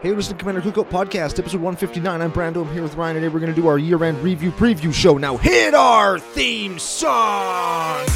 Hey, listen to Commander Cookout Podcast, episode 159. I'm Brando. I'm here with Ryan, today we're going to do our year end review preview show. Now, hit our theme song!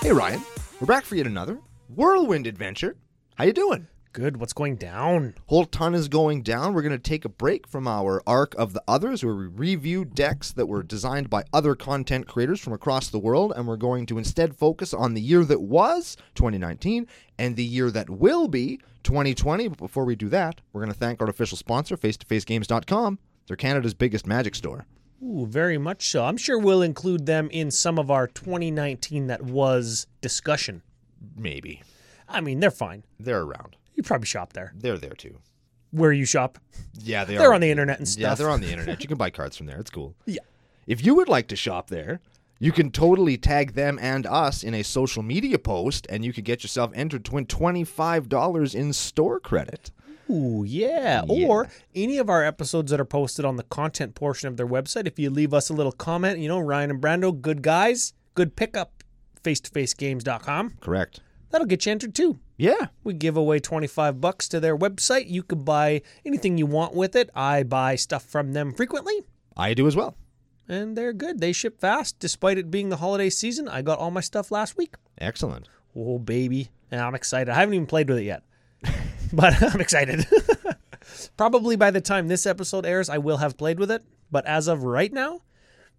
Hey, Ryan. We're back for yet another whirlwind adventure. How you doing? Good. What's going down? Whole ton is going down. We're going to take a break from our arc of the others, where we review decks that were designed by other content creators from across the world, and we're going to instead focus on the year that was 2019 and the year that will be 2020. But before we do that, we're going to thank our official sponsor, FaceToFaceGames.com. They're Canada's biggest magic store. Ooh, very much so. I'm sure we'll include them in some of our 2019 that was discussion. Maybe I mean, they're fine. they're around. You probably shop there. They're there too. Where you shop, Yeah, they are. they're are on the internet and stuff. Yeah, they're on the internet. You can buy cards from there. It's cool. Yeah. If you would like to shop there, you can totally tag them and us in a social media post, and you could get yourself entered to win $25 in store credit. Ooh, yeah. Yeah. Or any of our episodes that are posted on the content portion of their website. If you leave us a little comment, you know, Ryan and Brando, good guys, good pickup, face to facegames.com. Correct. That'll get you entered too. Yeah. We give away 25 bucks to their website. You could buy anything you want with it. I buy stuff from them frequently, I do as well. and they're good. They ship fast despite it being the holiday season. I got all my stuff last week. Excellent. Oh, baby. And I'm excited. I haven't even played with it yet, but I'm excited. Probably by the time this episode airs, I will have played with it. But as of right now,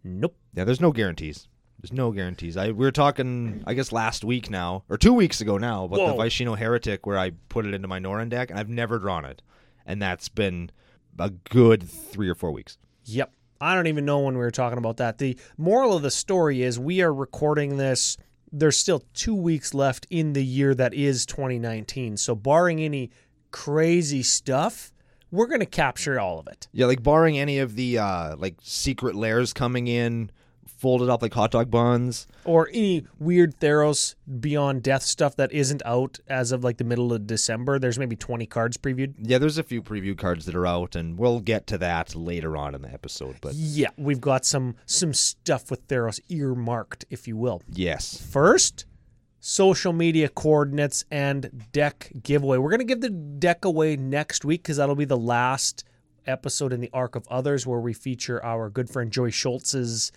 nope. Yeah, there's no guarantees. There's no guarantees. I we were talking, I guess, last week now or two weeks ago now about the Whoa. Vaishino Heretic, where I put it into my Norin deck, and I've never drawn it, and that's been a good three or four weeks. Yep. I don't even know when we were talking about that. The moral of the story is we are recording this. There's still two weeks left in the year that is 2019. So, barring any crazy stuff, we're going to capture all of it. Yeah, like barring any of the uh like secret lairs coming in, folded up like hot dog buns. Or any weird Theros Beyond Death stuff that isn't out as of like the middle of December. There's maybe 20 cards previewed. Yeah, there's a few preview cards that are out, and we'll get to that later on in the episode. But Yeah, we've got some some stuff with Theros earmarked, if you will. yes, First, social media coordinates and deck giveaway. We're going to give the deck away next week because that'll be the last episode in the Arc of Others where we feature our good friend Joey Schultz's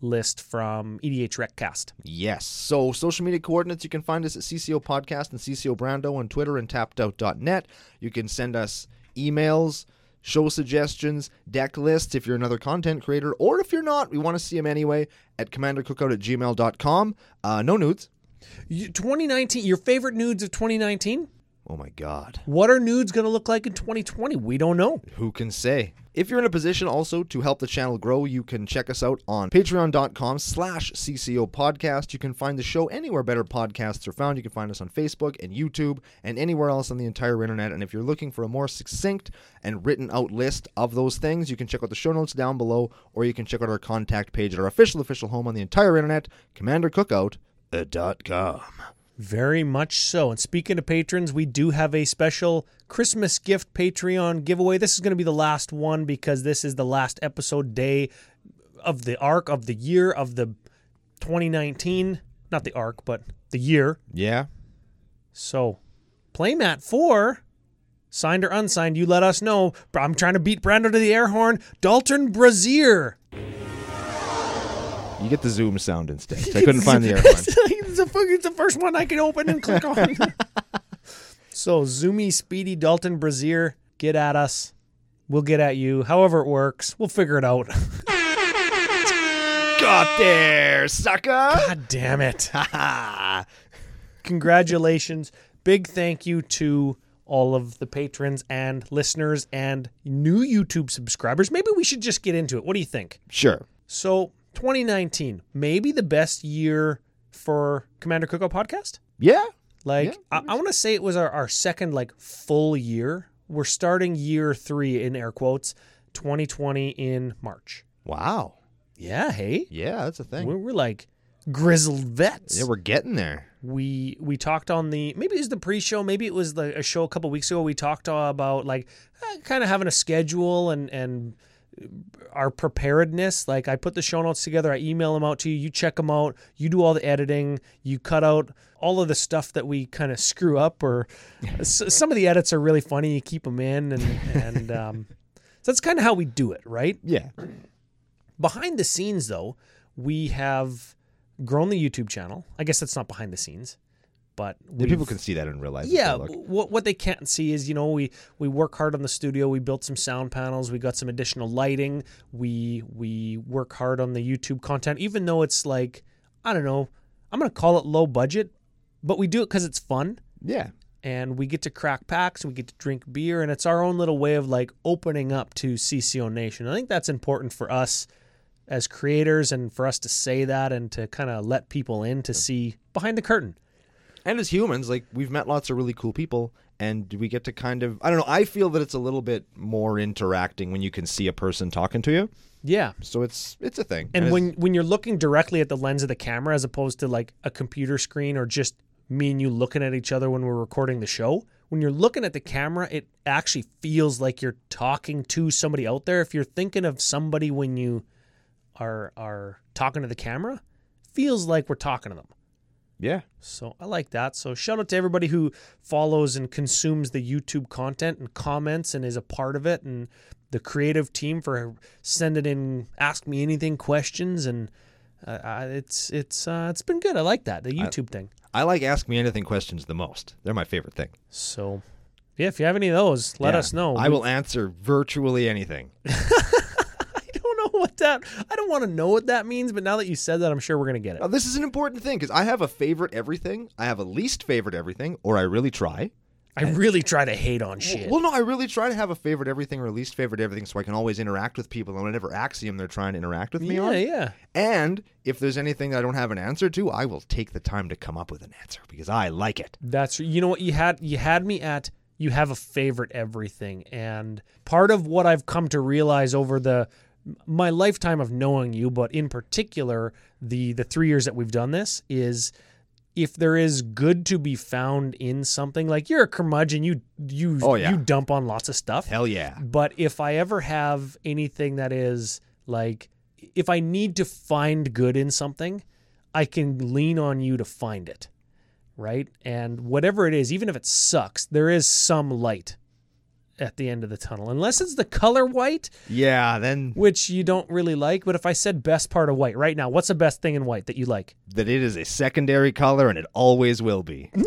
list from EDHRECast. yes. So social media coordinates, you can find us at CCO Podcast and CCO Brando on Twitter and tappedout.net. You can send us emails. Show suggestions, deck lists if you're another content creator, or if you're not, we want to see them anyway at commandercookout at gmail.com. Uh, no nudes. You- 2019, your favorite nudes of 2019? Oh my God. What are nudes going to look like in 2020? We don't know. Who can say? If you're in a position also to help the channel grow, you can check us out on patreon.com slash CCO podcast. You can find the show anywhere better podcasts are found. You can find us on Facebook and YouTube and anywhere else on the entire internet. And if you're looking for a more succinct and written out list of those things, you can check out the show notes down below, or you can check out our contact page at our official official home on the entire internet, commandercookout.com. Very much so. And speaking of patrons, we do have a special Christmas gift Patreon giveaway. This is going to be the last one because this is the last episode day of the arc of the year of the 2019. Not the arc, but the year. Yeah? So, playmat four, signed or unsigned, you let us know. I'm trying to beat Brando to the air horn. Dalton Brazier. You get the Zoom sound instead. I couldn't find the air horn. it's, the, it's the first one I can open and click on. so, Zoomy, Speedy, Dalton, Brazier, get at us. We'll get at you. However it works, we'll figure it out. Got there, sucker! God damn it. Congratulations. Big thank you to all of the patrons and listeners and new YouTube subscribers. Maybe we should just get into it. What do you think? Sure. So, 2019, maybe the best year for Commander Cookout podcast? Yeah? Like, Yeah, I, I want to say it was our, our second, like, full year. We're starting year three in air quotes, 2020 in March. Wow. Yeah, hey. Yeah, that's a thing. We're, we're like grizzled vets. yeah, we're getting there. we we talked on the maybe it was the pre-show maybe it was the, a show a couple weeks ago we talked about like uh, kind of having a schedule and and our preparedness. Like I put the show notes together, I email them out to you, you check them out, you do all the editing, you cut out all of the stuff that we kind of screw up, or s- some of the edits are really funny. You keep them in, and and um, so that's kind of how we do it, right? Yeah. Behind the scenes, though, we have grown the YouTube channel. I guess that's not behind the scenes, but Yeah, people can see that in real life. yeah, what what they can't see is you know we we work hard on the studio. We built some sound panels. We got some additional lighting. We we work hard on the YouTube content, even though it's like I don't know. I'm gonna call it low budget, but we do it because it's fun Yeah. and we get to crack packs. We get to drink beer, and it's our own little way of like opening up to CCO Nation. I think that's important for us as creators and for us to say that and to kind of let people in to see behind the curtain. And as humans, like we've met lots of really cool people, and we get to kind of I don't know. I feel that it's a little bit more interacting when you can see a person talking to you. Yeah. So it's it's a thing. And it's- when when you're looking directly at the lens of the camera as opposed to like a computer screen or just me and you looking at each other when we're recording the show, when you're looking at the camera, it actually feels like you're talking to somebody out there. If you're thinking of somebody when you are are talking to the camera, feels like we're talking to them. Yeah, So I like that. So shout out to everybody who follows and consumes the YouTube content and comments and is a part of it, and the creative team for sending in ask me anything questions and uh, it's it's uh, it's been good. I like that the YouTube thing. I like ask me anything questions the most. They're my favorite thing. So yeah, if you have any of those, let Yeah. us know. I will answer virtually anything. I don't know what that. I don't want to know what that means, but now that you said that, I'm sure we're gonna get it. Now, this is an important thing because I have a favorite everything, I have a least favorite everything, or I really try. I really try to hate on shit. Well, no, I really try to have a favorite everything or a least favorite everything so I can always interact with people. And whatever axiom they're trying to interact with me yeah, on. yeah. And if there's anything that I don't have an answer to, I will take the time to come up with an answer because I like it. That's you know what you had you had me at you have a favorite everything and part of what I've come to realize over the my lifetime of knowing you but in particular the the 3 years that we've done this is if there is good to be found in something like you're a curmudgeon you you Oh, yeah. you dump on lots of stuff Hell yeah. but if I ever have anything that is like, if I need to find good in something, I can lean on you to find it. Right. And whatever it is, even if it sucks, there is some light at the end of the tunnel. Unless it's the color white, Yeah, then which you don't really like. But if I said best part of white right now, what's the best thing in white that you like? that it is a secondary color and it always will be.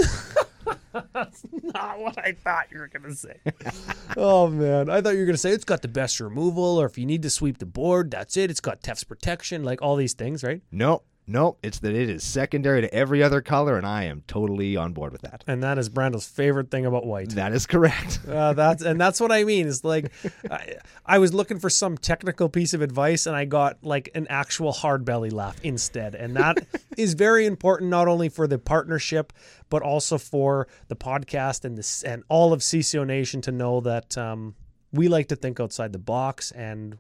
That's not what I thought you were going to say. oh, man. I thought you were going to say it's got the best removal, or if you need to sweep the board, that's it. It's got Tef's protection, like all these things, right? no, no, it's that it is secondary to every other color, and I am totally on board with that. And that is Brando's favorite thing about white. That is correct. Uh, that's and that's what I mean. Is like, I, I was looking for some technical piece of advice, and I got like an actual hard belly laugh instead, and that is very important not only for the partnership, but also for the podcast and this and all of CCO Nation to know that. Um, we like to think outside the box, and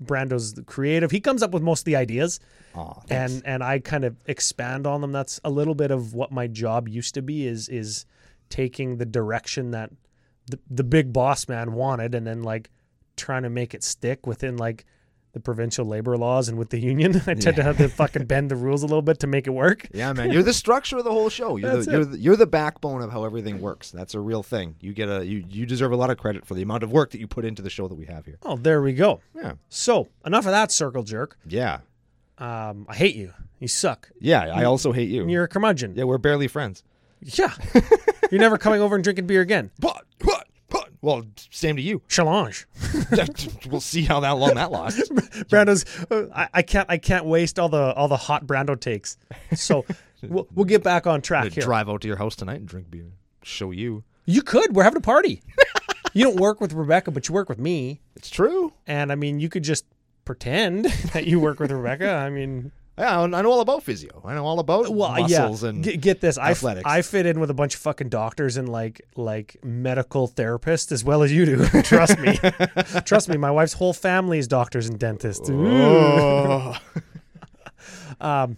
Brando's the creative. He comes up with most of the ideas, Aw, thanks. and and I kind of expand on them. That's a little bit of what my job used to be is is taking the direction that the, the big boss man wanted and then like trying to make it stick within like the provincial labor laws and with the union. I tend to have to fucking bend the rules a little bit to make it work. Yeah, man, you're the structure of the whole show. You're the, you're the, you're the backbone of how everything works. That's a real thing. You get a you you deserve a lot of credit for the amount of work that you put into the show that we have here. Oh, there we go. Yeah, So enough of that circle jerk. yeah, Um, I hate you. You suck. yeah. I also hate you. You're a curmudgeon. yeah, we're barely friends. Yeah. You're never coming over and drinking beer again. But what? Well, same to you. Challenge. we'll see how that long that lasts. Brando's. Uh, I, I can't. I can't waste all the all the hot Brando takes. So we'll, we'll get back on track here. Drive out to your house tonight and drink beer. Show you. You could. We're having a party. you don't work with Rebecca, but you work with me. It's true. And I mean, you could just pretend that you work with Rebecca. I mean, Yeah, I know all about physio. I know all about well, muscles yeah. and Get, get this. I, f- athletics. I fit in with a bunch of fucking doctors and like like medical therapists as well as you do. Trust me. Trust me. My wife's whole family is doctors and dentists. Oh, um,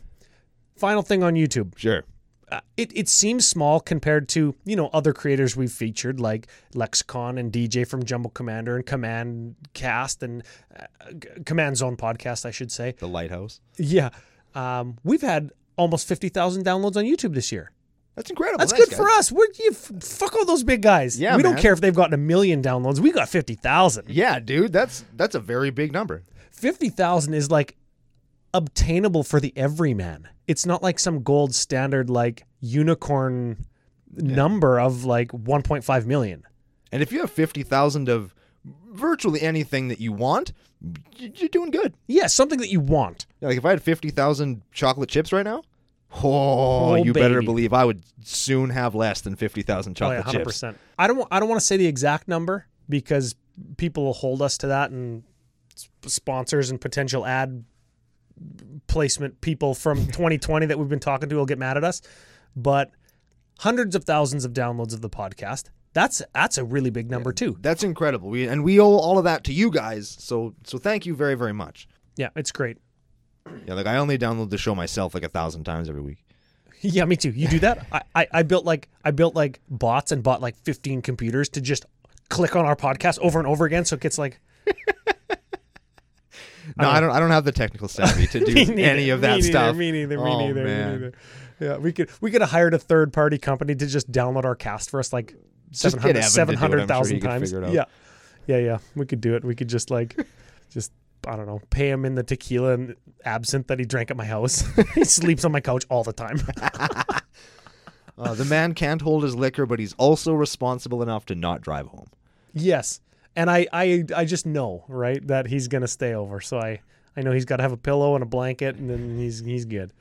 Final thing on YouTube. sure. Uh, it, it seems small compared to you know other creators we've featured like Lexicon and DJ from Jumbo Commander and Command Cast and uh, Command Zone podcast I should say. The lighthouse. Yeah, um, we've had almost fifty thousand downloads on YouTube this year. That's incredible. That's Thanks, good for us. We're you fuck all those big guys. Yeah, we don't care if they've gotten a million downloads. We got fifty thousand. Yeah, dude, that's that's a very big number. Fifty thousand is like obtainable for the everyman. It's not like some gold standard like unicorn number of like 1.5 million. And if you have fifty thousand of virtually anything that you want, you're doing good. Yeah, something that you want. Yeah, like if I had fifty thousand chocolate chips right now, oh, Oh, you better believe I would soon have less than fifty thousand Oh, yeah, chocolate chips. 100%. I don't I don't want to say the exact number because people will hold us to that and sponsors and potential ad placement people from 2020 that we've been talking to will get mad at us. But hundreds of thousands of downloads of the podcast. That's that's a really big number too. That's incredible. We and we owe all of that to you guys. So so thank you very very much. Yeah, it's great. Yeah, like I only download the show myself like a thousand times every week. Yeah, me too. You do that? I, I, I built like I built like bots and bought like 15 computers to just click on our podcast over and over again so it gets like No, I don't. I don't have the technical savvy to do neither, any of that me neither, stuff. Me neither. Me Oh, neither. man. Me neither. Yeah, we could we could have hired a third party company to just download our cast for us like Just get 700 Evan to do it. I'm sure 700,000 times. figure it out. Yeah, yeah, yeah. We could do it. We could just like just I don't know, pay him in the tequila and absinthe that he drank at my house. he sleeps on my couch all the time. Uh, the man can't hold his liquor, but he's also responsible enough to not drive home. Yes. And I, I I just know, right, that he's gonna stay over. So I, I know he's gotta have a pillow and a blanket and then he's he's good.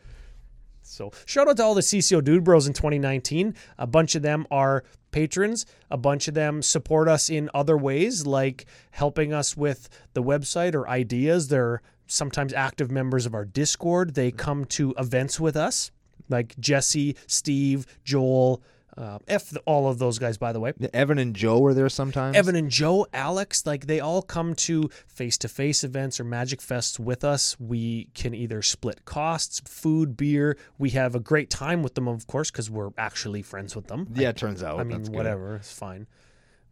So shout out to all the CCO Dude Bros in 2019. A bunch of them are patrons. A bunch of them support us in other ways, like helping us with the website or ideas. They're sometimes active members of our Discord. They come to events with us, like Jesse, Steve, Joel, uh, F all of those guys, by the way. Evan and Joe are there sometimes. Evan and Joe, Alex, like they all come to face to face events or Magic Fests with us. We can either split costs, food, beer. We have a great time with them, of course, because we're actually friends with them. Yeah, it turns out. I mean, That's good. whatever, it's fine.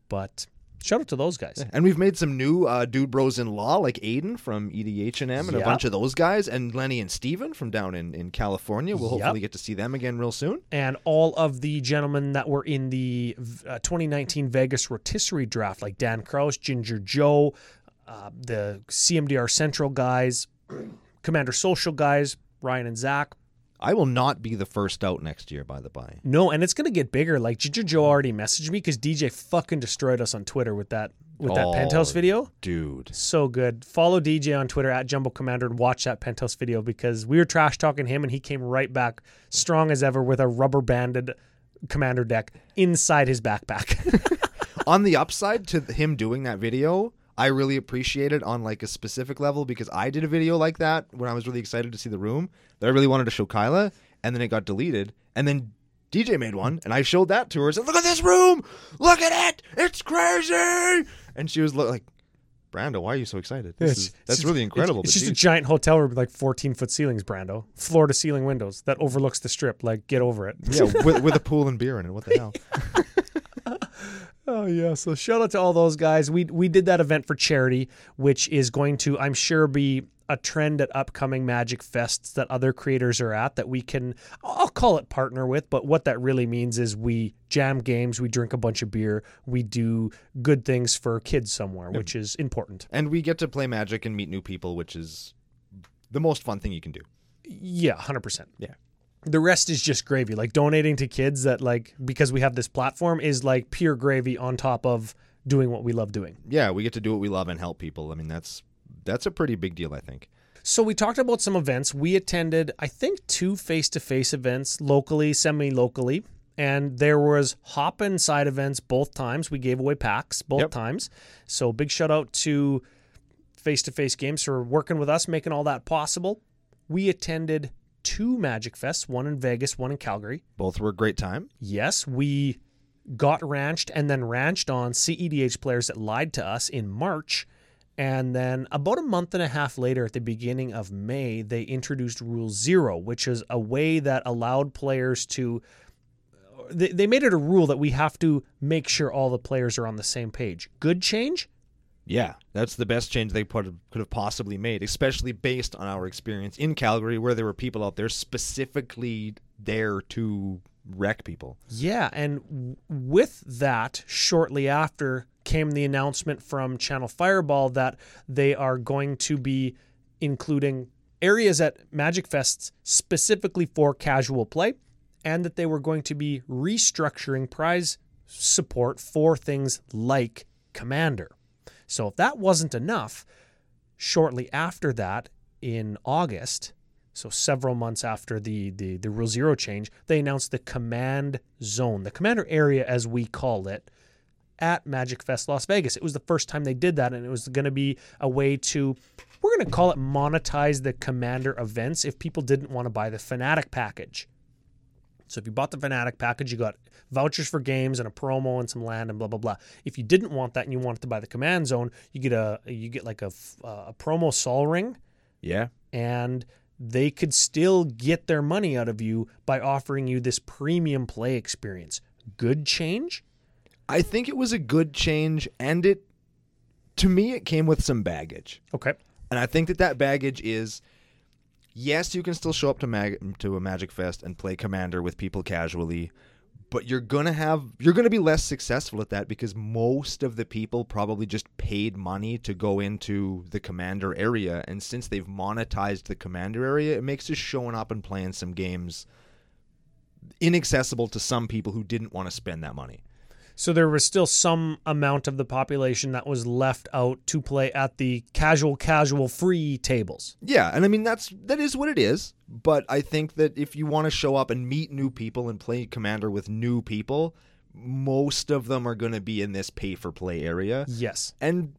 But shout out to those guys. And we've made some new uh, dude bros in law, like Aiden from E EDH&M and a bunch of those guys, and Lenny and Steven from down in, in California. We'll Yep. hopefully get to see them again real soon. And all of the gentlemen that were in the uh, 2019 Vegas rotisserie draft, like Dan Kraus, Ginger Joe, uh, the CMDR Central guys, Commander Social guys, Ryan and Zach, I will not be the first out next year, by the by. No, and it's gonna get bigger. Like Ginger Joe already messaged me because DJ fucking destroyed us on Twitter with that with that Oh. penthouse video. Dude. So good. Follow DJ on Twitter at Jumbo Commander and watch that penthouse video because we were trash talking him and he came right back strong as ever with a rubber banded commander deck inside his backpack. on the upside to him doing that video, I really appreciate it on like a specific level because I did a video like that when I was really excited to see the room that I really wanted to show Kyla, and then it got deleted, and then DJ made one, and I showed that to her. Said, "Look at this room! Look at it! It's crazy!" And she was lo- like, "Brando, why are you so excited? This is, that's really incredible." It's, but just a giant hotel room with like 14 foot ceilings, Brando. Floor to ceiling windows that overlooks the strip. Like, get over it. yeah, with, with a pool and beer in it. What the hell? Oh yeah, so shout out to all those guys. We we did that event for charity, which is going to, I'm sure, be a trend at upcoming Magic Fests that other creators are at that we can I'll call it partner with, but what that really means is we jam games, we drink a bunch of beer, we do good things for kids somewhere, which is important. and we get to play Magic and meet new people, which is the most fun thing you can do. Yeah, 100%. Yeah. The rest is just gravy. Like donating to kids that like because we have this platform is like pure gravy on top of doing what we love doing. yeah, we get to do what we love and help people. I mean, that's that's a pretty big deal, I think. So we talked about some events. We attended, I think, two face-to-face events locally, semi-locally, and there was hop inside events both times. We gave away packs both Yep. times. So big shout out to face-to-face games for working with us, making all that possible. We attended two Magic Fests, one in Vegas, one in Calgary. Both were a great time. Yes, we got ranched and then ranched on CEDH players that lied to us in March. And then about a month and a half later, at the beginning of May, they introduced Rule Zero, which is a way that allowed players to. They, they made it a rule that we have to make sure all the players are on the same page. Good change? Yeah, that's the best change they put, could have possibly made, especially based on our experience in Calgary, where there were people out there specifically there to wreck people. Yeah, and w- with that, shortly after came the announcement from Channel Fireball that they are going to be including areas at Magic Fests specifically for casual play, and that they were going to be restructuring prize support for things like Commander. So if that wasn't enough, shortly after that, in August, so several months after the, the the rule zero change, they announced the command zone, the commander area as we call it, at Magic Fest Las Vegas. It was the first time they did that, and it was going to be a way to we're going to call it monetize the commander events if people didn't want to buy the Fanatic package. So if you bought the Fanatic package, you got vouchers for games and a promo and some land and blah blah blah. If you didn't want that and you wanted to buy the Command Zone, you get a you get like a uh, a promo Sol Ring. Yeah. And they could still get their money out of you by offering you this premium play experience. Good change? I think it was a good change, and it, to me, it came with some baggage. Okay. And I think that that baggage is, yes, you can still show up to mag- to a Magic Fest and play Commander with people casually, but you're gonna have you're gonna be less successful at that because most of the people probably just paid money to go into the commander area and since they've monetized the commander area it makes just showing up and playing some games inaccessible to some people who didn't want to spend that money so there was still some amount of the population that was left out to play at the casual, casual free tables. Yeah, and I mean that's that is what it is. But I think that if you want to show up and meet new people and play Commander with new people, most of them are going to be in this pay for play area. Yes. And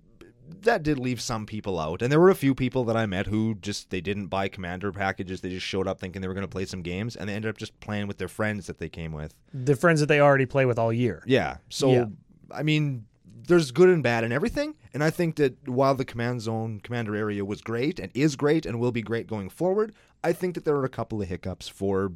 that did leave some people out. And there were a few people that I met who just they didn't buy commander packages. They just showed up thinking they were going to play some games and they ended up just playing with their friends that they came with. The friends that they already play with all year. Yeah. So yeah. I mean, there's good and bad and everything. And I think that while the command zone commander area was great and is great and will be great going forward, I think that there are a couple of hiccups for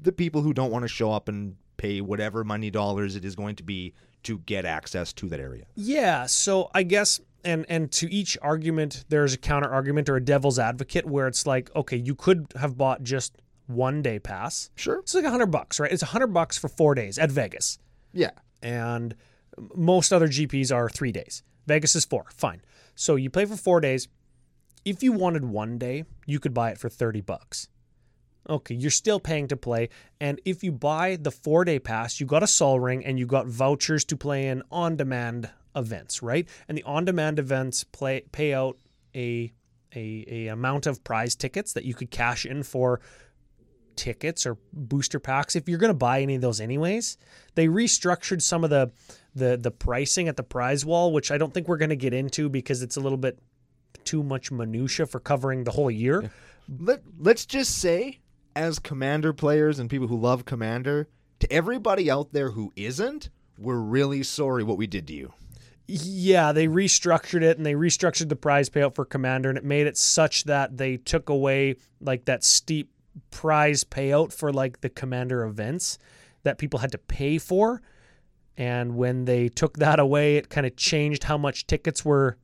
the people who don't want to show up and pay whatever money dollars it is going to be to get access to that area. Yeah, so I guess and and to each argument there's a counter argument or a devil's advocate where it's like okay you could have bought just one day pass. Sure. It's like a hundred bucks right? It's a hundred bucks for four days at vegas. Yeah. And most other gps are three days. Vegas is four. Fine. So you play for four days. If you wanted one day you could buy it for 30 bucks. Okay, you're still paying to play. And if you buy the four day pass, you got a Sol Ring and you got vouchers to play in on demand events, right? And the on-demand events play pay out a, a a amount of prize tickets that you could cash in for tickets or booster packs if you're going to buy any of those anyways. They restructured some of the the the pricing at the prize wall, which I don't think we're going to get into because it's a little bit too much minutia for covering the whole year. Let let's just say as commander players and people who love commander, to everybody out there who isn't, we're really sorry what we did to you. Yeah, they restructured it and they restructured the prize payout for Commander and it made it such that they took away like that steep prize payout for like the Commander events that people had to pay for. And when they took that away, it kind of changed how much tickets were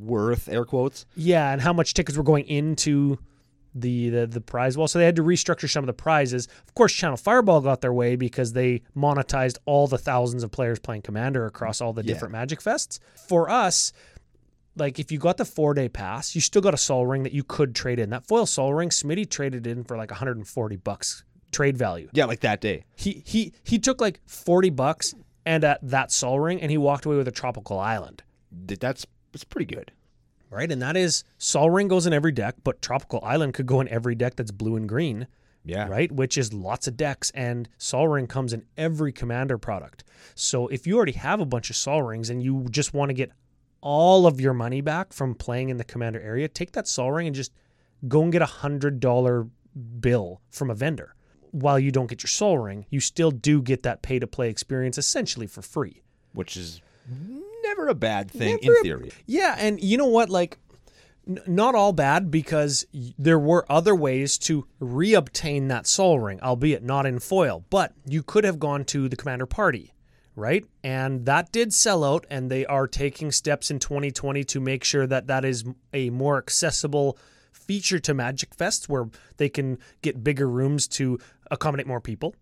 worth, air quotes. Yeah, and how much tickets were going into the, the the prize wall. So they had to restructure some of the prizes. Of course, Channel Fireball got their way because they monetized all the thousands of players playing Commander across all the yeah. different Magic Fests. For us, like if you got the four day pass, you still got a Sol Ring that you could trade in. That foil Sol Ring, Smitty traded in for like 140 bucks trade value. Yeah, like that day. He he he took like 40 bucks and at that Sol Ring, and he walked away with a tropical island. That's that's pretty good right? And that is Sol Ring goes in every deck, but Tropical Island could go in every deck that's blue and green. Yeah. Right? Which is lots of decks, and Sol Ring comes in every commander product. So if you already have a bunch of Sol Rings and you just want to get all of your money back from playing in the commander area, take that Sol Ring and just go and get a hundred dollar bill from a vendor. While you don't get your Sol Ring, you still do get that pay to play experience essentially for free. Which is Never a bad thing Never in a- theory. Yeah, and you know what? Like, n- not all bad because y- there were other ways to reobtain that Sol Ring, albeit not in foil. But you could have gone to the commander party, right? And that did sell out, and they are taking steps in 2020 to make sure that that is a more accessible feature to Magic Fest where they can get bigger rooms to accommodate more people.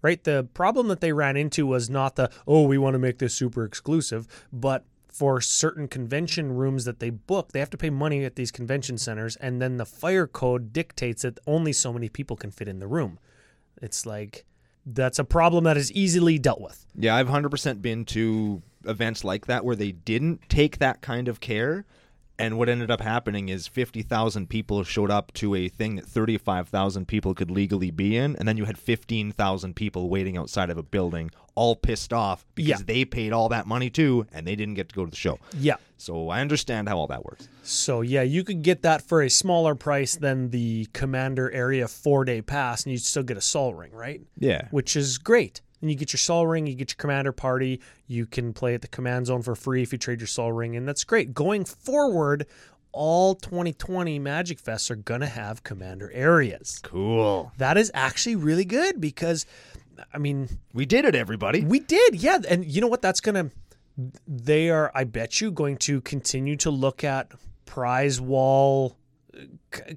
Right? The problem that they ran into was not the, oh, we want to make this super exclusive, but for certain convention rooms that they book, they have to pay money at these convention centers, and then the fire code dictates that only so many people can fit in the room. It's like that's a problem that is easily dealt with. Yeah, I've 100% been to events like that where they didn't take that kind of care. And what ended up happening is 50,000 people showed up to a thing that 35,000 people could legally be in. And then you had 15,000 people waiting outside of a building, all pissed off because Yeah. they paid all that money too and they didn't get to go to the show. Yeah. So I understand how all that works. So yeah, you could get that for a smaller price than the Commander Area four day pass, and you'd still get a Sol Ring, right? Yeah. Which is great. And you get your Sol Ring, you get your Commander Party, you can play at the Command Zone for free if you trade your Sol Ring, and that's great. Going forward, all 2020 Magic Fests are gonna have Commander areas. Cool. That is actually really good because, I mean, We did it, everybody. we did, yeah. And you know what? That's gonna. They are, I bet you, going to continue to look at prize wall,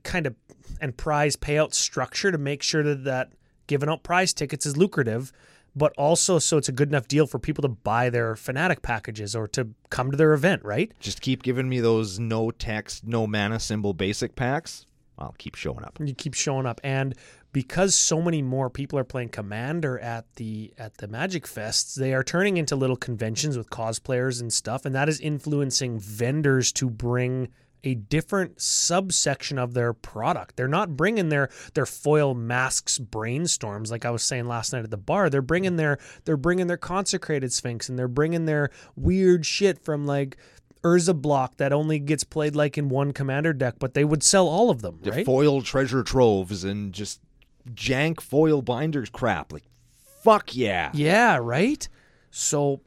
kind of, and prize payout structure to make sure that that giving out prize tickets is lucrative, but also so it's a good enough deal for people to buy their fanatic packages or to come to their event, right? Just keep giving me those no text, no mana symbol basic packs. I'll keep showing up. you keep showing up and because so many more people are playing commander at the at the magic fests they are turning into little conventions with cosplayers and stuff and that is influencing vendors to bring a different subsection of their product. They're not bringing their their foil masks brainstorms like I was saying last night at the bar. They're bringing their they're bringing their consecrated sphinx and they're bringing their weird shit from like Urza block that only gets played like in one commander deck, but they would sell all of them, The right? foil treasure troves and just jank foil binders crap. Like, fuck yeah. Yeah, right? So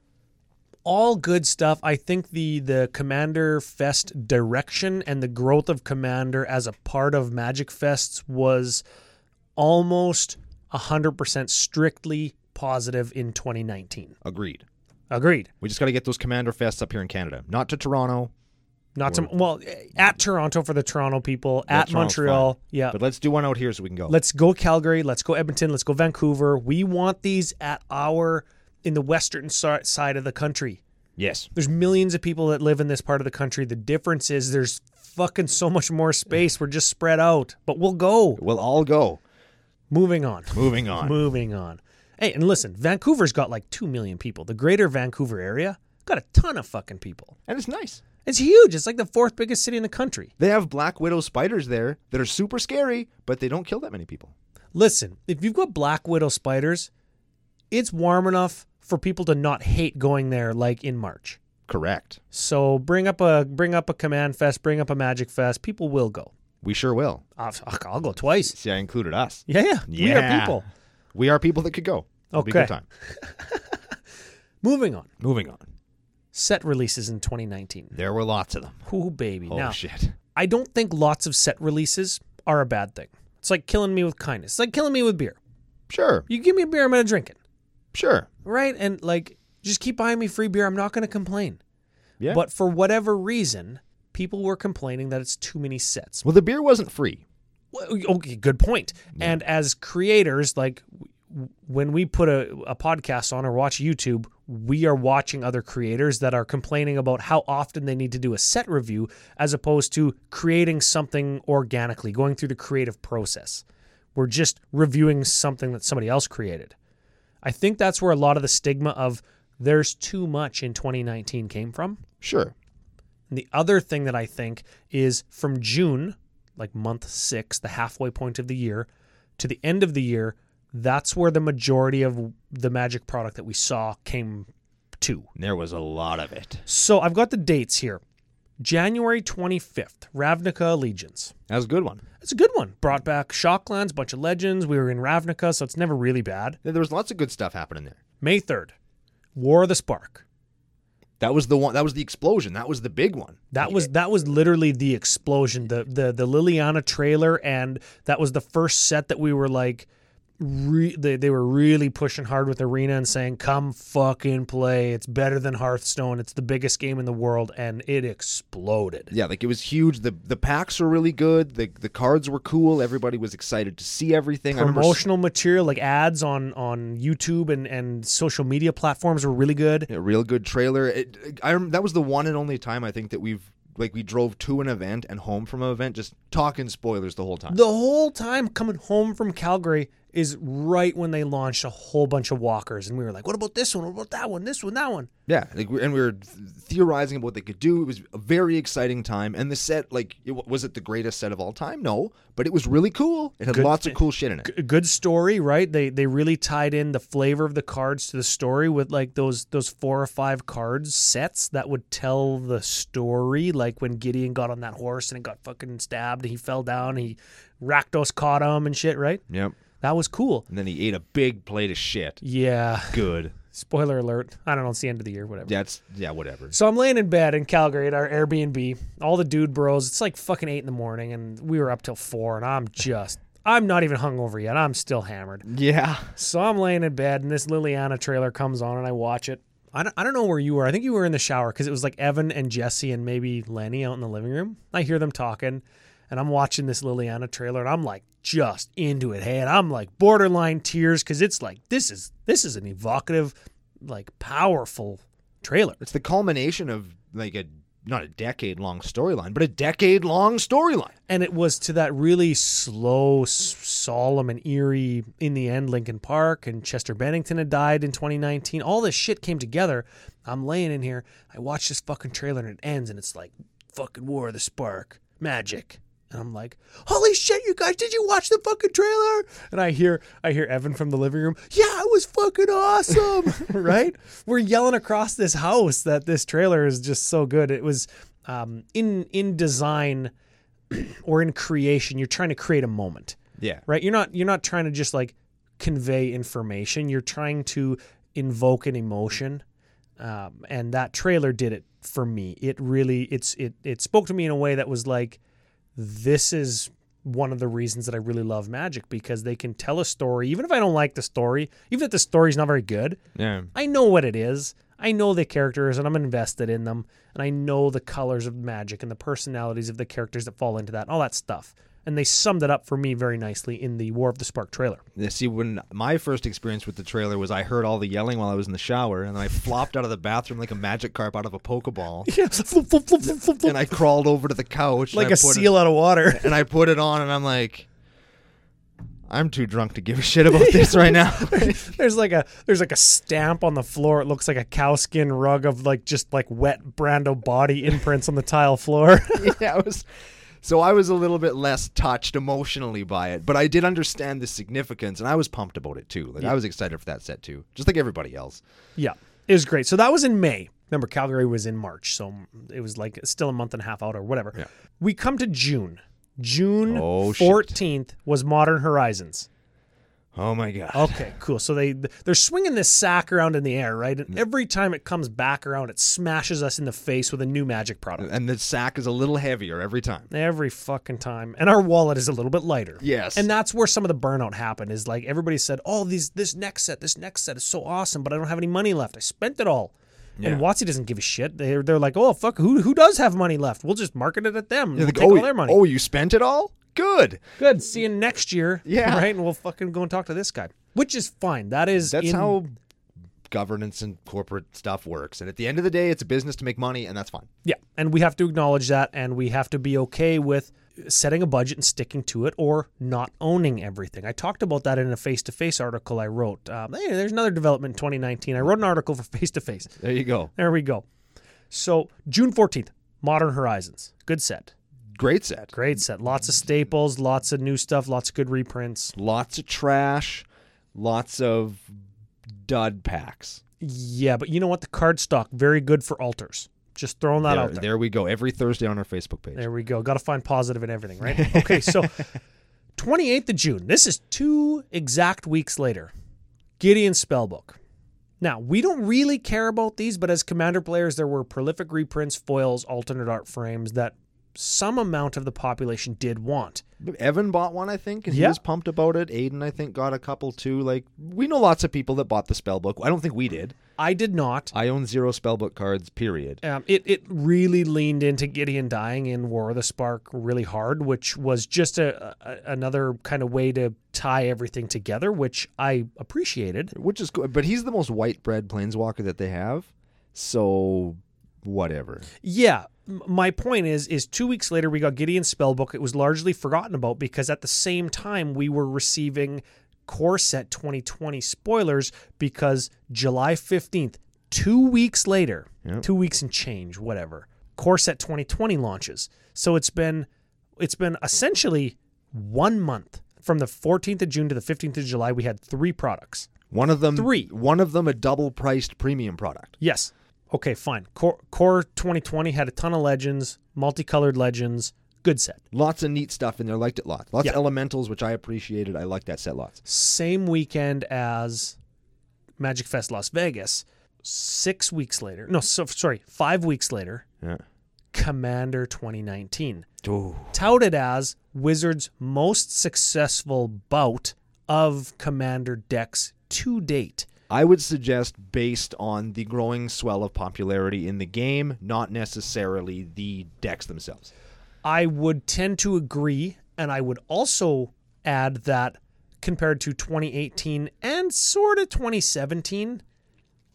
all good stuff. I think the the Commander Fest direction and the growth of Commander as a part of Magic Fests was almost 100% strictly positive in 2019. Agreed. Agreed. We just got to get those Commander Fests up here in Canada. Not to Toronto, Not to well eh, at Toronto for the Toronto people, Yeah, at Toronto's Montreal. Yeah. but let's do one out here so we can go. Let's go Calgary. Let's go Edmonton. Let's go Vancouver. We want these at our in the western side of the country. yes. There's millions of people that live in this part of the country. The difference is there's fucking so much more space. We're just spread out. But we'll go. We'll all go. Moving on. Moving on. Moving on. Hey, and listen, Vancouver's got like 2 million people. The greater Vancouver area got a ton of fucking people. And it's nice. It's huge. It's like the fourth biggest city in the country. They have Black Widow spiders there that are super scary, but they don't kill that many people. Listen, if you've got Black Widow spiders, it's warm enough for people to not hate going there like in March. Correct. So bring up a bring up a command fest, bring up a magic fest. People will go. We sure will. Ah, I'll, I'll go twice. See, I included us. Yeah, yeah. We are Yeah. people. We are people that could go. It'll be Okay. good time. Moving on. Moving on. Set releases in 2019. There were lots of them. Ooh, baby. Oh now, shit. I don't think lots of set releases are a bad thing. It's like killing me with kindness. It's like killing me with beer. Sure. You give me a beer, I'm going to drink it. Sure. Right? And like, just keep buying me free beer. I'm not going to complain. Yeah. But for whatever reason, people were complaining that it's too many sets. Well, the beer wasn't free. Well, Okay, good point. And as creators, like when we put a, a podcast on or watch YouTube, we are watching other creators that are complaining about how often they need to do a set review as opposed to creating something organically, going through the creative process. We're just reviewing something that somebody else created. I think that's where a lot of the stigma of there's too much in 2019 came from. Sure. And the other thing that I think is from June, like month six, the halfway point of the year, to the end of the year, that's where the majority of the magic product that we saw came to. There was a lot of it. So I've got the dates here. January 25th, Ravnica Allegiance. That was a good one. It's a good one. Brought back Shocklands, bunch of legends. We were in Ravnica, so it's never really bad. There was lots of good stuff happening there. May 3rd, War of the Spark. That was the one. That was the explosion. That was the big one. That was that was literally the explosion. The the the Liliana trailer, and that was the first set that we were like, re- they they were really pushing hard with Arena and saying, "Come fucking play! It's better than Hearthstone. It's the biggest game in the world," and it exploded. Yeah, like it was huge. the The packs were really good. the The cards were cool. Everybody was excited to see everything. I remember Promotional material like ads on on YouTube and and social media platforms were really good. a real good trailer. It, I rem- that was the one and only time I think that we've like we drove to an event and home from an event just talking spoilers the whole time. The whole time coming home from Calgary is right when they launched a whole bunch of walkers, and we were like, "What about this one? What about that one? This one? That one?" Yeah, like and we were theorizing about what they could do. It was a very exciting time, and the set, like, it, was it the greatest set of all time? No, but it was really cool. It had Good lots of cool shit in it. Good story, right? They they really tied in the flavor of the cards to the story with like those those four or five cards sets that would tell the story. Like when Gideon got on that horse and it got fucking stabbed, and he fell down. He Rakdos caught him and shit. Right? Yep. That was cool. And then he ate a big plate of shit. Yeah. Good. Spoiler alert. I don't know. It's the end of the year. Whatever. Yeah, it's yeah, whatever. So I'm laying in bed in Calgary at our Airbnb. All the dude bros. It's like fucking eight in the morning, and we were up till four. And I'm just, I'm not even hungover yet. I'm still hammered. Yeah. So I'm laying in bed, and this Liliana trailer comes on, and I watch it. I don't, I don't know where you were. I think you were in the shower because it was like Evan and Jesse and maybe Lenny out in the living room. I hear them talking, and I'm watching this Liliana trailer, and I'm like just into it. Hey, and I'm like borderline tears because it's like this is this is an evocative, like powerful trailer. It's the culmination of like a not a decade long storyline, but a decade long storyline. and it was to that really slow, solemn, and eerie. In the end, Linkin Park and Chester Bennington had died in 2019. All this shit came together. I'm laying in here. I watch this fucking trailer and it ends, and it's like fucking War of the Spark, magic. And I'm like, holy shit, you guys, did you watch the fucking trailer? And I hear I hear Evan from the living room, yeah, it was fucking awesome. right? We're yelling across this house that this trailer is just so good. It was um, in in design or in creation, you're trying to create a moment Yeah. right you're not you're not trying to just like convey information you're trying to invoke an emotion um, and that trailer did it for me it really it's it it spoke to me in a way that was like this is one of the reasons that I really love magic because they can tell a story even if I don't like the story even if the story's not very good Yeah. I know what it is. I know the characters and I'm invested in them. And I know the colors of magic and the personalities of the characters that fall into that, all that stuff. And they summed it up for me very nicely in the War of the Spark trailer. Yeah, See, when my first experience with the trailer was, I heard all the yelling while I was in the shower, and then I flopped out of the bathroom like a Magikarp out of a pokeball, Yeah, flip, flip, flip, flip, flip, and I crawled over to the couch, like a put it- seal out of water. and I put it on, and I'm like, I'm too drunk to give a shit about this right now. there's like a there's like a stamp on the floor. It looks like a cowskin rug of like just like wet Brando body imprints on the tile floor. yeah, it was. So I was a little bit less touched emotionally by it, but I did understand the significance, and I was pumped about it too. Like I was excited for that set too, just like everybody else. Yeah, it was great. So that was in May. Remember, Calgary was in March, so it was like still a month and a half out or whatever. Yeah. We come to June. June Oh, fourteenth was Modern Horizons. Oh my god! Okay, cool. So they they're swinging this sack around in the air, right? And every time it comes back around, it smashes us in the face with a new magic product. And the sack is a little heavier every time. Every fucking time, and our wallet is a little bit lighter. Yes. and that's where some of the burnout happened. Is like everybody said, "Oh, these this next set, this next set is so awesome, but I don't have any money left. I spent it all." Yeah. And WotC doesn't give a shit. They're they're like, "Oh fuck, who who does have money left? We'll just market it at them. We'll like, take oh, all their money. oh, you spent it all? Good. Good. See you next year. Yeah. right. And we'll fucking go and talk to this guy, which is fine. That is That's in- how governance and corporate stuff works. And at the end of the day, it's a business to make money, and that's fine. Yeah, and we have to acknowledge that, and we have to be okay with setting a budget and sticking to it, or not owning everything. I talked about that in a face-to-face article I wrote. Um, hey, there's another development in 2019. I wrote an article for face-to-face. There you go. There we go. So June 14th, Modern Horizons, good set, Great set. great set. Lots of staples, lots of new stuff, lots of good reprints. Lots of trash, lots of dud packs. Yeah, but you know what? The card stock very good for alters. Just throwing that There, out there. there we go. Every Thursday on our Facebook page. There we go. Got to find positive in everything, right? Okay, so 28th of June. This is two exact weeks later. Gideon Spellbook. Now, we don't really care about these, but as commander players, there were prolific reprints, foils, alternate art frames that some amount of the population did want. Evan bought one, I think, and he was pumped about it. Aiden, I think, got a couple too. Like we know lots of people that bought the spellbook. I don't think we did. I did not. I own zero spellbook cards. Period. Um, it, it really leaned into Gideon dying in War of the Spark really hard, which was just a, a another kind of way to tie everything together, which I appreciated. Which is cool. But he's the most white bread planeswalker that they have. So whatever. Yeah, my point is, is two weeks later we got Gideon's spellbook. It was largely forgotten about because at the same time we were receiving Core Set 2020 spoilers because July 15th, two weeks later, Yep. two weeks and change, whatever, Core Set 2020 launches. So it's been, it's been essentially one month from the 14th of June to the 15th of July. We had three products. One of them Three. One of them a double priced premium product. Yes. Okay, fine. Core, Core 2020 had a ton of legends, multicolored legends, good set. Lots of neat stuff in there. Liked it lots. Lots Yeah. of elementals, which I appreciated. I liked that set lots. Same weekend as Magic Fest Las Vegas. Six weeks later, no, so, sorry, five weeks later, Yeah. Commander 2019, Ooh. touted as Wizards' most successful bout of Commander decks to date. I would suggest based on the growing swell of popularity in the game, not necessarily the decks themselves. I would tend to agree, and I would also add that compared to 2018 and sort of 2017,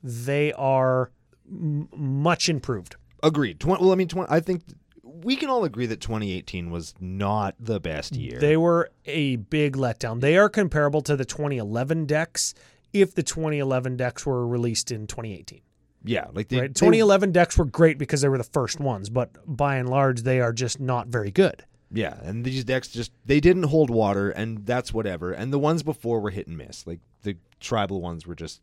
they are m- much improved. Agreed. Twen- well, I mean, twen- I think we can all agree that 2018 was not the best year. They were a big letdown. They are comparable to the 2011 decks if the 2011 decks were released in 2018. yeah, like the, right? they- 2011 decks were great because they were the first ones, but by and large, they are just not very good. yeah, and these decks just they didn't hold water, and that's whatever. And the ones before were hit and miss. Like the tribal ones were just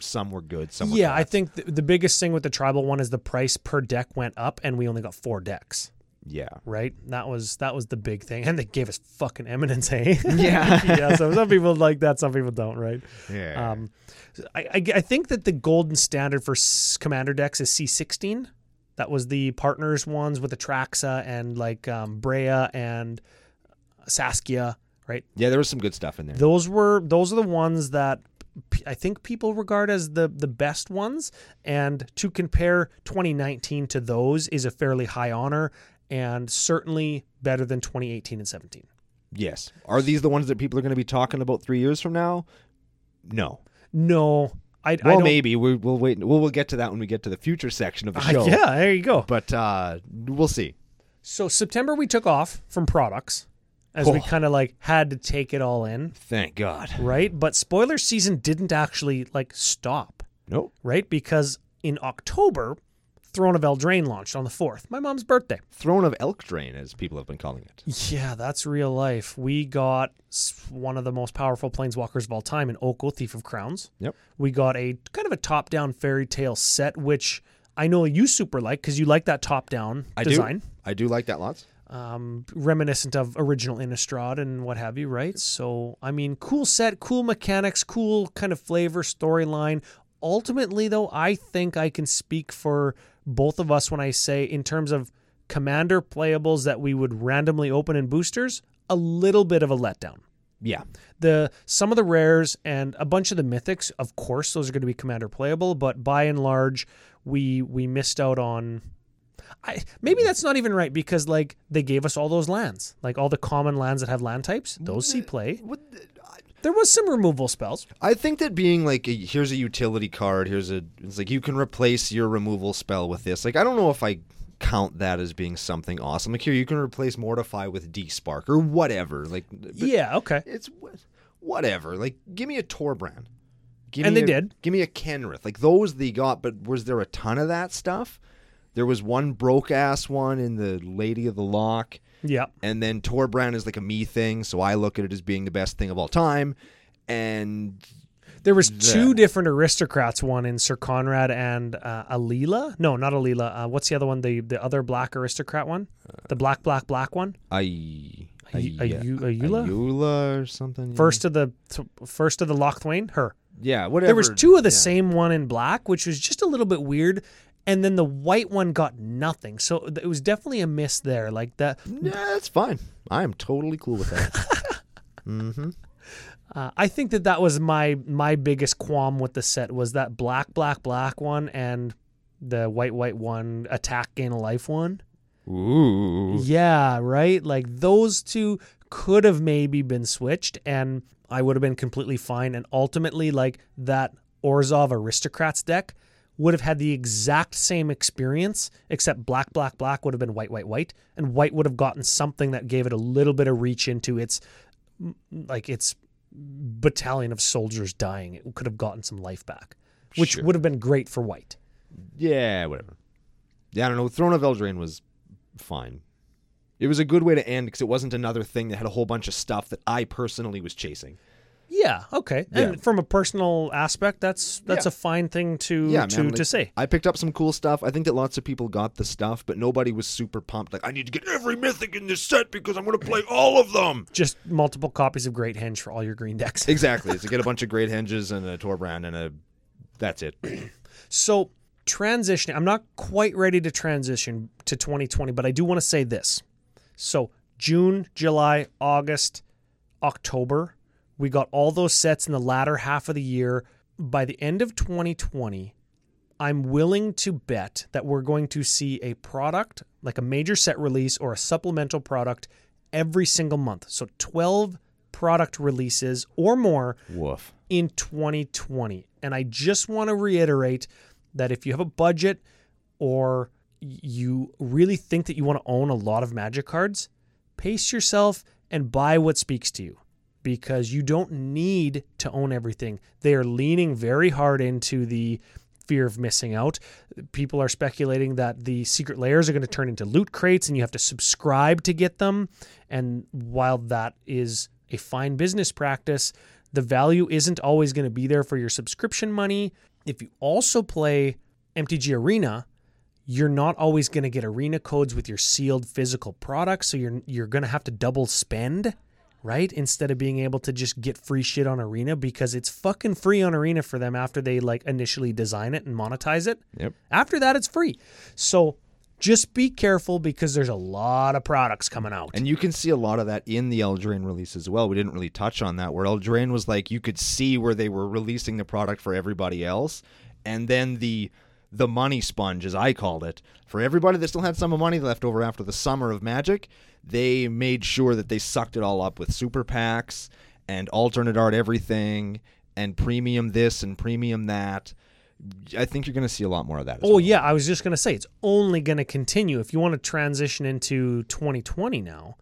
some were good, some were Yeah, bad. I think th- the biggest thing with the tribal one is the price per deck went up, and we only got four decks. Yeah. Right, that was that was the big thing, and they gave us fucking eminence, hey? Yeah. yeah. So some people like that, some people don't, right? Yeah. Um, I, I, I think that the golden standard for commander decks is C16. That was the partners ones with Atraxa and like um, Breya and Saskia, right? yeah, there was some good stuff in there. Those were those are the ones that I think people regard as the the best ones. And to compare 2019 to those is a fairly high honor, and certainly better than 2018 and 17. yes. Are these the ones that people are going to be talking about three years from now? No. No, I, I Well, don't. maybe we, we'll wait. We'll, we'll get to that when we get to the future section of the I- show. yeah, there you go. But uh, we'll see. So September we took off from products as we Oh. kind of like had to take it all in, Thank God. right? But spoiler season didn't actually like stop, Nope. right? Because in October, Throne of Eldraine launched on the 4th, my mom's birthday. Throne of Elk Drain, as people have been calling it. Yeah, that's real life. We got one of the most powerful planeswalkers of all time in Oko, Thief of Crowns. Yep. We got a kind of a top-down fairy tale set, which I know you super like because you like that top-down I design. do. I do like that lots. um, reminiscent of original Innistrad and what have you, right? So, I mean, cool set, cool mechanics, cool kind of flavor, storyline. Ultimately, though, I think I can speak for both of us when I say, in terms of commander playables that we would randomly open in boosters, a little bit of a letdown. Yeah. The some of the rares and a bunch of the mythics, of course, those are going to be commander playable, but by and large, we we missed out on. I maybe that's not even right because like they gave us all those lands, like all the common lands that have land types. Those see play. What, There was some removal spells. I think that being like, a, here's a utility card, here's a, it's like you can replace your removal spell with this. Like, I don't know if I count that as being something awesome. Like, here, you can replace Mortify with Despark or whatever. Like, yeah. Okay. it's whatever. Like, give me a Torbrand. Give And me they a- did. Give me a Kenrith. Like, those they got, but was there a ton of that stuff? There was one broke ass one in the Lady of the Lock. Yeah. And then Tor Torbrand is like a me thing, so I look at it as being the best thing of all time. And There was two different aristocrats. One in Syr Konrad and uh, Alela. No, not Alela. Uh, what's the other one? The the other black aristocrat one. The black black black one. I Ayu- Ayu- Ayula? Ayula or something. First of the th- first of the Locthwain. Her. Yeah, whatever. There was two of the yeah. same one in black, which was just a little bit weird, and then the white one got nothing. So it was definitely a miss there. Like that, Yeah, that's fine. I am totally cool with that. mm-hmm. uh, I think that that was my my biggest qualm with the set was that black, black, black one and the white, white one, attack gain a life one. Ooh. Yeah, right. Like those two could have maybe been switched, and I would have been completely fine. And ultimately, like that Orzhov Aristocrats deck would have had the exact same experience, except black, black, black would have been white, white, white, and white would have gotten something that gave it a little bit of reach into its like its battalion of soldiers dying. It could have gotten some life back, which Sure. would have been great for white. Yeah, whatever. Yeah, I don't know. Throne of Eldraine was fine. It was a good way to end because it wasn't another thing that had a whole bunch of stuff that I personally was chasing. Yeah, okay. And Yeah. from a personal aspect, that's that's Yeah. a fine thing to Yeah, to, man, to say. I picked up some cool stuff. I think that lots of people got the stuff, but nobody was super pumped. Like, I need to get every mythic in this set because I'm going to play all of them. Just multiple copies of Great Henge for all your green decks. Exactly. to get a bunch of great hinges and a Torbrand and a. That's it. So transitioning, I'm not quite ready to transition to 2020, but I do want to say this. So June, July, August, October, we got all those sets in the latter half of the year. By the end of 2020, I'm willing to bet that we're going to see a product, like a major set release or a supplemental product, every single month. So 12 product releases or more Woof. in 2020. And I just want to reiterate that if you have a budget or you really think that you want to own a lot of magic cards, pace yourself and buy what speaks to you because you don't need to own everything. They are leaning very hard into the fear of missing out. People are speculating that the secret lairs are going to turn into loot crates and you have to subscribe to get them. And while that is a fine business practice, the value isn't always going to be there for your subscription money. If you also play MTG Arena, you're not always going to get arena codes with your sealed physical products, so you're you're going to have to double spend, right? Instead of being able to just get free shit on Arena because it's fucking free on Arena for them after they like initially design it and monetize it. Yep. After that it's free. So just be careful because there's a lot of products coming out. And you can see a lot of that in the Eldraine release as well. We didn't really touch on that, where Eldraine was like you could see where they were releasing the product for everybody else, and then the the money sponge, as I called it, for everybody that still had some of money left over after the summer of Magic, they made sure that they sucked it all up with super packs and alternate art everything and premium this and premium that. I think you're going to see a lot more of that. As Oh well. yeah, I was just gonna say it's only gonna continue. If you want to transition into 2020 now,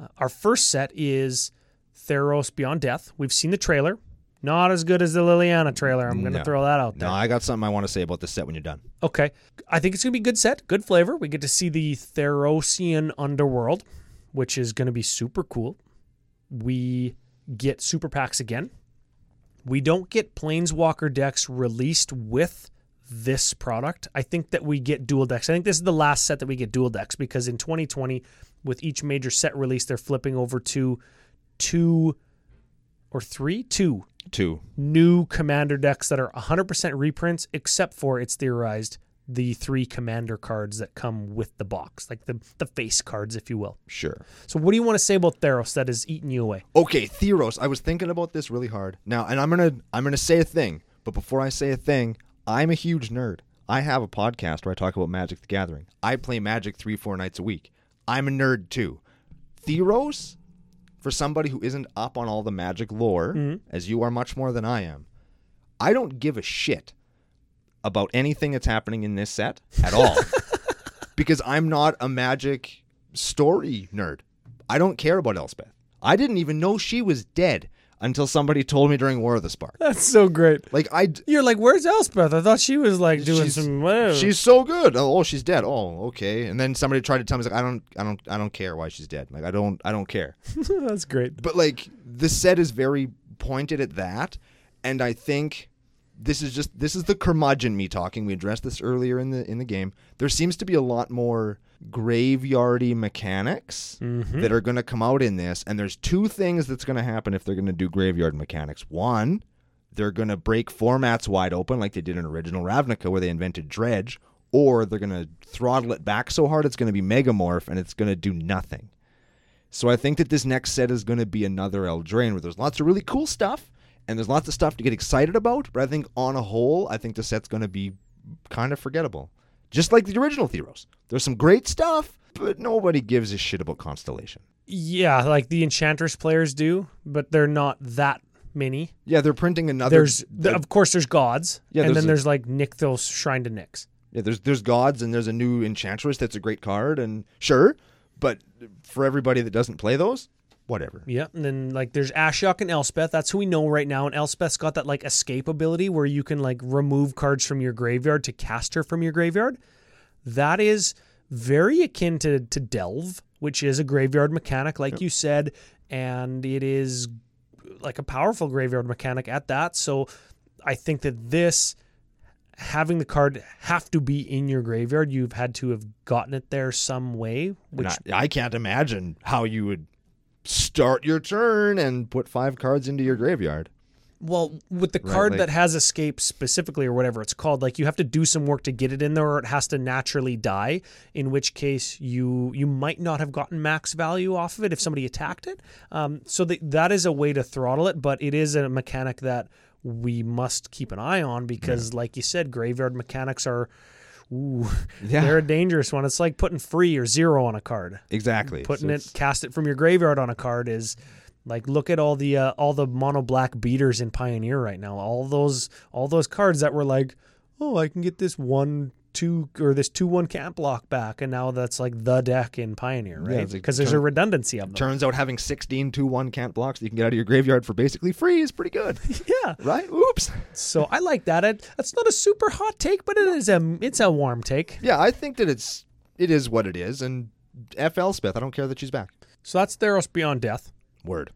uh, our first set is Theros Beyond Death. We've seen the trailer. Not as good as the Liliana trailer. I'm gonna No. throw that out there. No, I got something I want to say about this set when you're done. Okay, I think it's gonna be a good set, good flavor. We get to see the Therosian underworld, which is gonna be super cool. We get super packs again. We don't get Planeswalker decks released with this product. I think that we get dual decks. I think this is the last set that we get dual decks because in 2020, with each major set release, they're flipping over to two or three, two Two. new commander decks that are 100% reprints, except for it's theorized the three commander cards that come with the box, like the, the face cards, if you will. Sure. So, what do you want to say about Theros that is eating you away? Okay, Theros. I was thinking about this really hard. Now, and I'm gonna I'm gonna say a thing, but before I say a thing, I'm a huge nerd. I have a podcast where I talk about Magic the Gathering. I play Magic three, four nights a week. I'm a nerd too. Theros, for somebody who isn't up on all the magic lore, mm-hmm. as you are much more than I am, I don't give a shit about anything that's happening in this set at all. because I'm not a magic story nerd. I don't care about Elspeth. I didn't even know she was dead until somebody told me during War of the Spark. That's so great. Like I, d- You're like, where's Elspeth? I thought she was like doing She's- some. Whoa. she's so good. Oh, oh, she's dead. Oh, okay. And then somebody tried to tell me, like, I don't, I don't, I don't care why she's dead. Like I don't, I don't care. That's great. But like the set is very pointed at that, and I think this is just this is the curmudgeon me talking. We addressed this earlier in the in the game. There seems to be a lot more graveyardy mechanics mm-hmm. that are going to come out in this, and there's two things that's going to happen if they're going to do graveyard mechanics. One, they're going to break formats wide open like they did in original Ravnica where they invented Dredge, or they're going to throttle it back so hard it's going to be Megamorph and it's going to do nothing. So I think that this next set is going to be another Eldraine where there's lots of really cool stuff and there's lots of stuff to get excited about, but I think on a whole, I think the set's going to be kind of forgettable. Just like the original Theros. There's some great stuff, but nobody gives a shit about Constellation. Yeah, like the Enchantress players do, but they're not that many. Yeah, they're printing another. There's, th- of course, there's gods, Yeah, and there's then a- there's like Nykthos Shrine to Nyx. yeah, there's there's gods and there's a new Enchantress that's a great card, and sure, but for everybody that doesn't play those, whatever. Yeah, and then like there's Ashiok and Elspeth. That's who we know right now. And Elspeth's got that like escape ability where you can like remove cards from your graveyard to cast her from your graveyard. That is very akin to to Delve, which is a graveyard mechanic, like you said, and it is like a powerful graveyard mechanic at that. So I think that this having the card have to be in your graveyard, you've had to have gotten it there some way, which I can't imagine how you would start your turn and put five cards into your graveyard. Well, with the Right, card like- that has escape specifically or whatever it's called, like you have to do some work to get it in there or it has to naturally die, in which case you you might not have gotten max value off of it if somebody attacked it. Um, so the, that is a way to throttle it, but it is a mechanic that we must keep an eye on because like you said, graveyard mechanics are ooh, Yeah. they're a dangerous one. It's like putting free or zero on a card Exactly. putting So it cast it from your graveyard on a card is like look at all the uh, all the mono black beaters in Pioneer right now. All those all those cards that were like, oh, I can get this one two or this two one camp block back, and now that's like the deck in Pioneer, Yeah, right? like Because there's a redundancy of them. Turns out having 16 2 1 can't blocks that you can get out of your graveyard for basically free is pretty good. yeah, right? Oops. so I like that. It, that's not a super hot take, but it is a it's a warm take. Yeah, I think that it's it is what it is, and Elspeth, I don't care that she's back. So that's Theros Beyond Death, Word.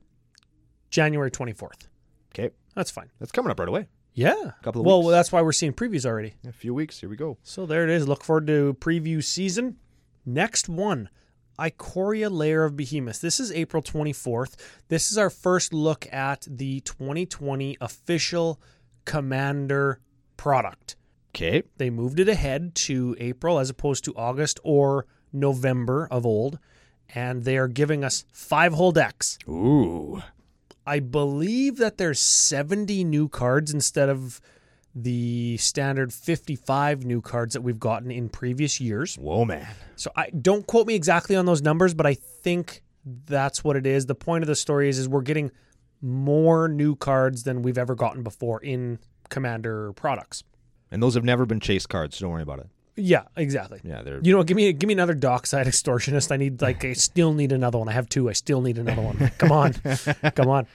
January twenty fourth. Okay, That's fine. that's coming up right away. Yeah, A Couple of well, weeks. that's why we're seeing previews already. A few weeks. Here we go. So there it is. Look forward to preview season. Next one, Ikoria Lair of Behemoth. This is April 24th. This is our first look at the 2020 official Commander product. Okay. They moved it ahead to April as opposed to August or November of old. And they are giving us five whole decks. Ooh. I believe that there's 70 new cards instead of the standard 55 new cards that we've gotten in previous years. Whoa, man. So I don't quote me exactly on those numbers, but I think that's what it is. The point of the story is is we're getting more new cards than we've ever gotten before in Commander products. And those have never been chase cards, so don't worry about it. Yeah, exactly. Yeah, they're You know, give me give me another dockside extortionist. I need like I still need another one. I have two. I still need another one. Come on, come on.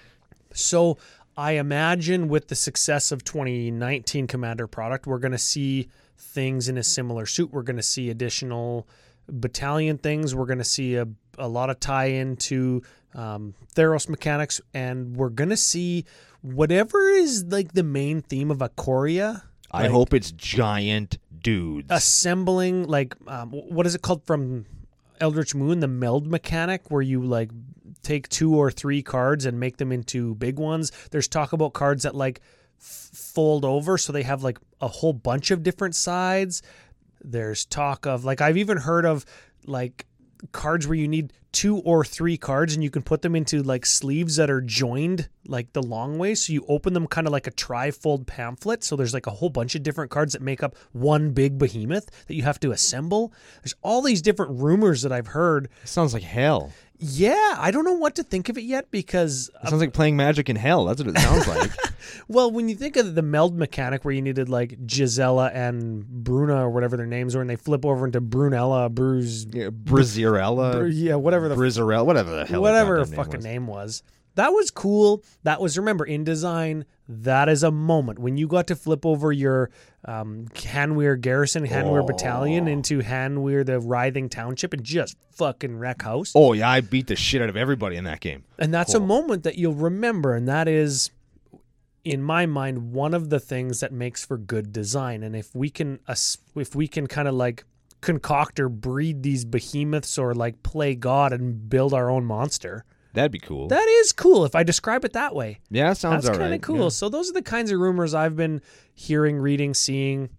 So I imagine with the success of 2019 Commander product, we're going to see things in a similar suit. We're going to see additional battalion things. We're going to see a a lot of tie into um, Theros mechanics, and we're going to see whatever is like the main theme of Ikoria. I like- hope it's giant dudes. assembling like um, what is it called from Eldritch Moon, the meld mechanic, where you like take two or three cards and make them into big ones. There's talk about cards that like f- fold over, so they have like a whole bunch of different sides. There's talk of like I've even heard of like cards where you need two or three cards and you can put them into like sleeves that are joined like the long way. So you open them kind of like a trifold pamphlet. So there's like a whole bunch of different cards that make up one big behemoth that you have to assemble. There's all these different rumors that i've heard. Sounds like hell. Yeah i don't know what to think of it yet because It sounds like playing magic in hell. That's what it sounds like. well when you think of the meld mechanic where you needed like gisela and bruna or whatever their names were and they flip over into brunella bruise yeah, Brazirella, yeah whatever the Brizarella, whatever the hell. whatever fucking name. name was. That was cool. That was remember in design. That is a moment when you got to flip over your um, Hanweir Garrison, Hanweir Battalion into Hanweir, the Writhing Township, and just fucking wreck house. Oh yeah, I beat the shit out of everybody in that game. And that's a moment that you'll remember, and that is, in my mind, one of the things that makes for good design. And if we can, if we can kind of like concoct or breed these behemoths or like play God and build our own monster, That'd be cool. That is cool if I describe it that way. yeah, sounds That's all kind of cool. Yeah. So those are the kinds of rumors I've been hearing, reading, seeing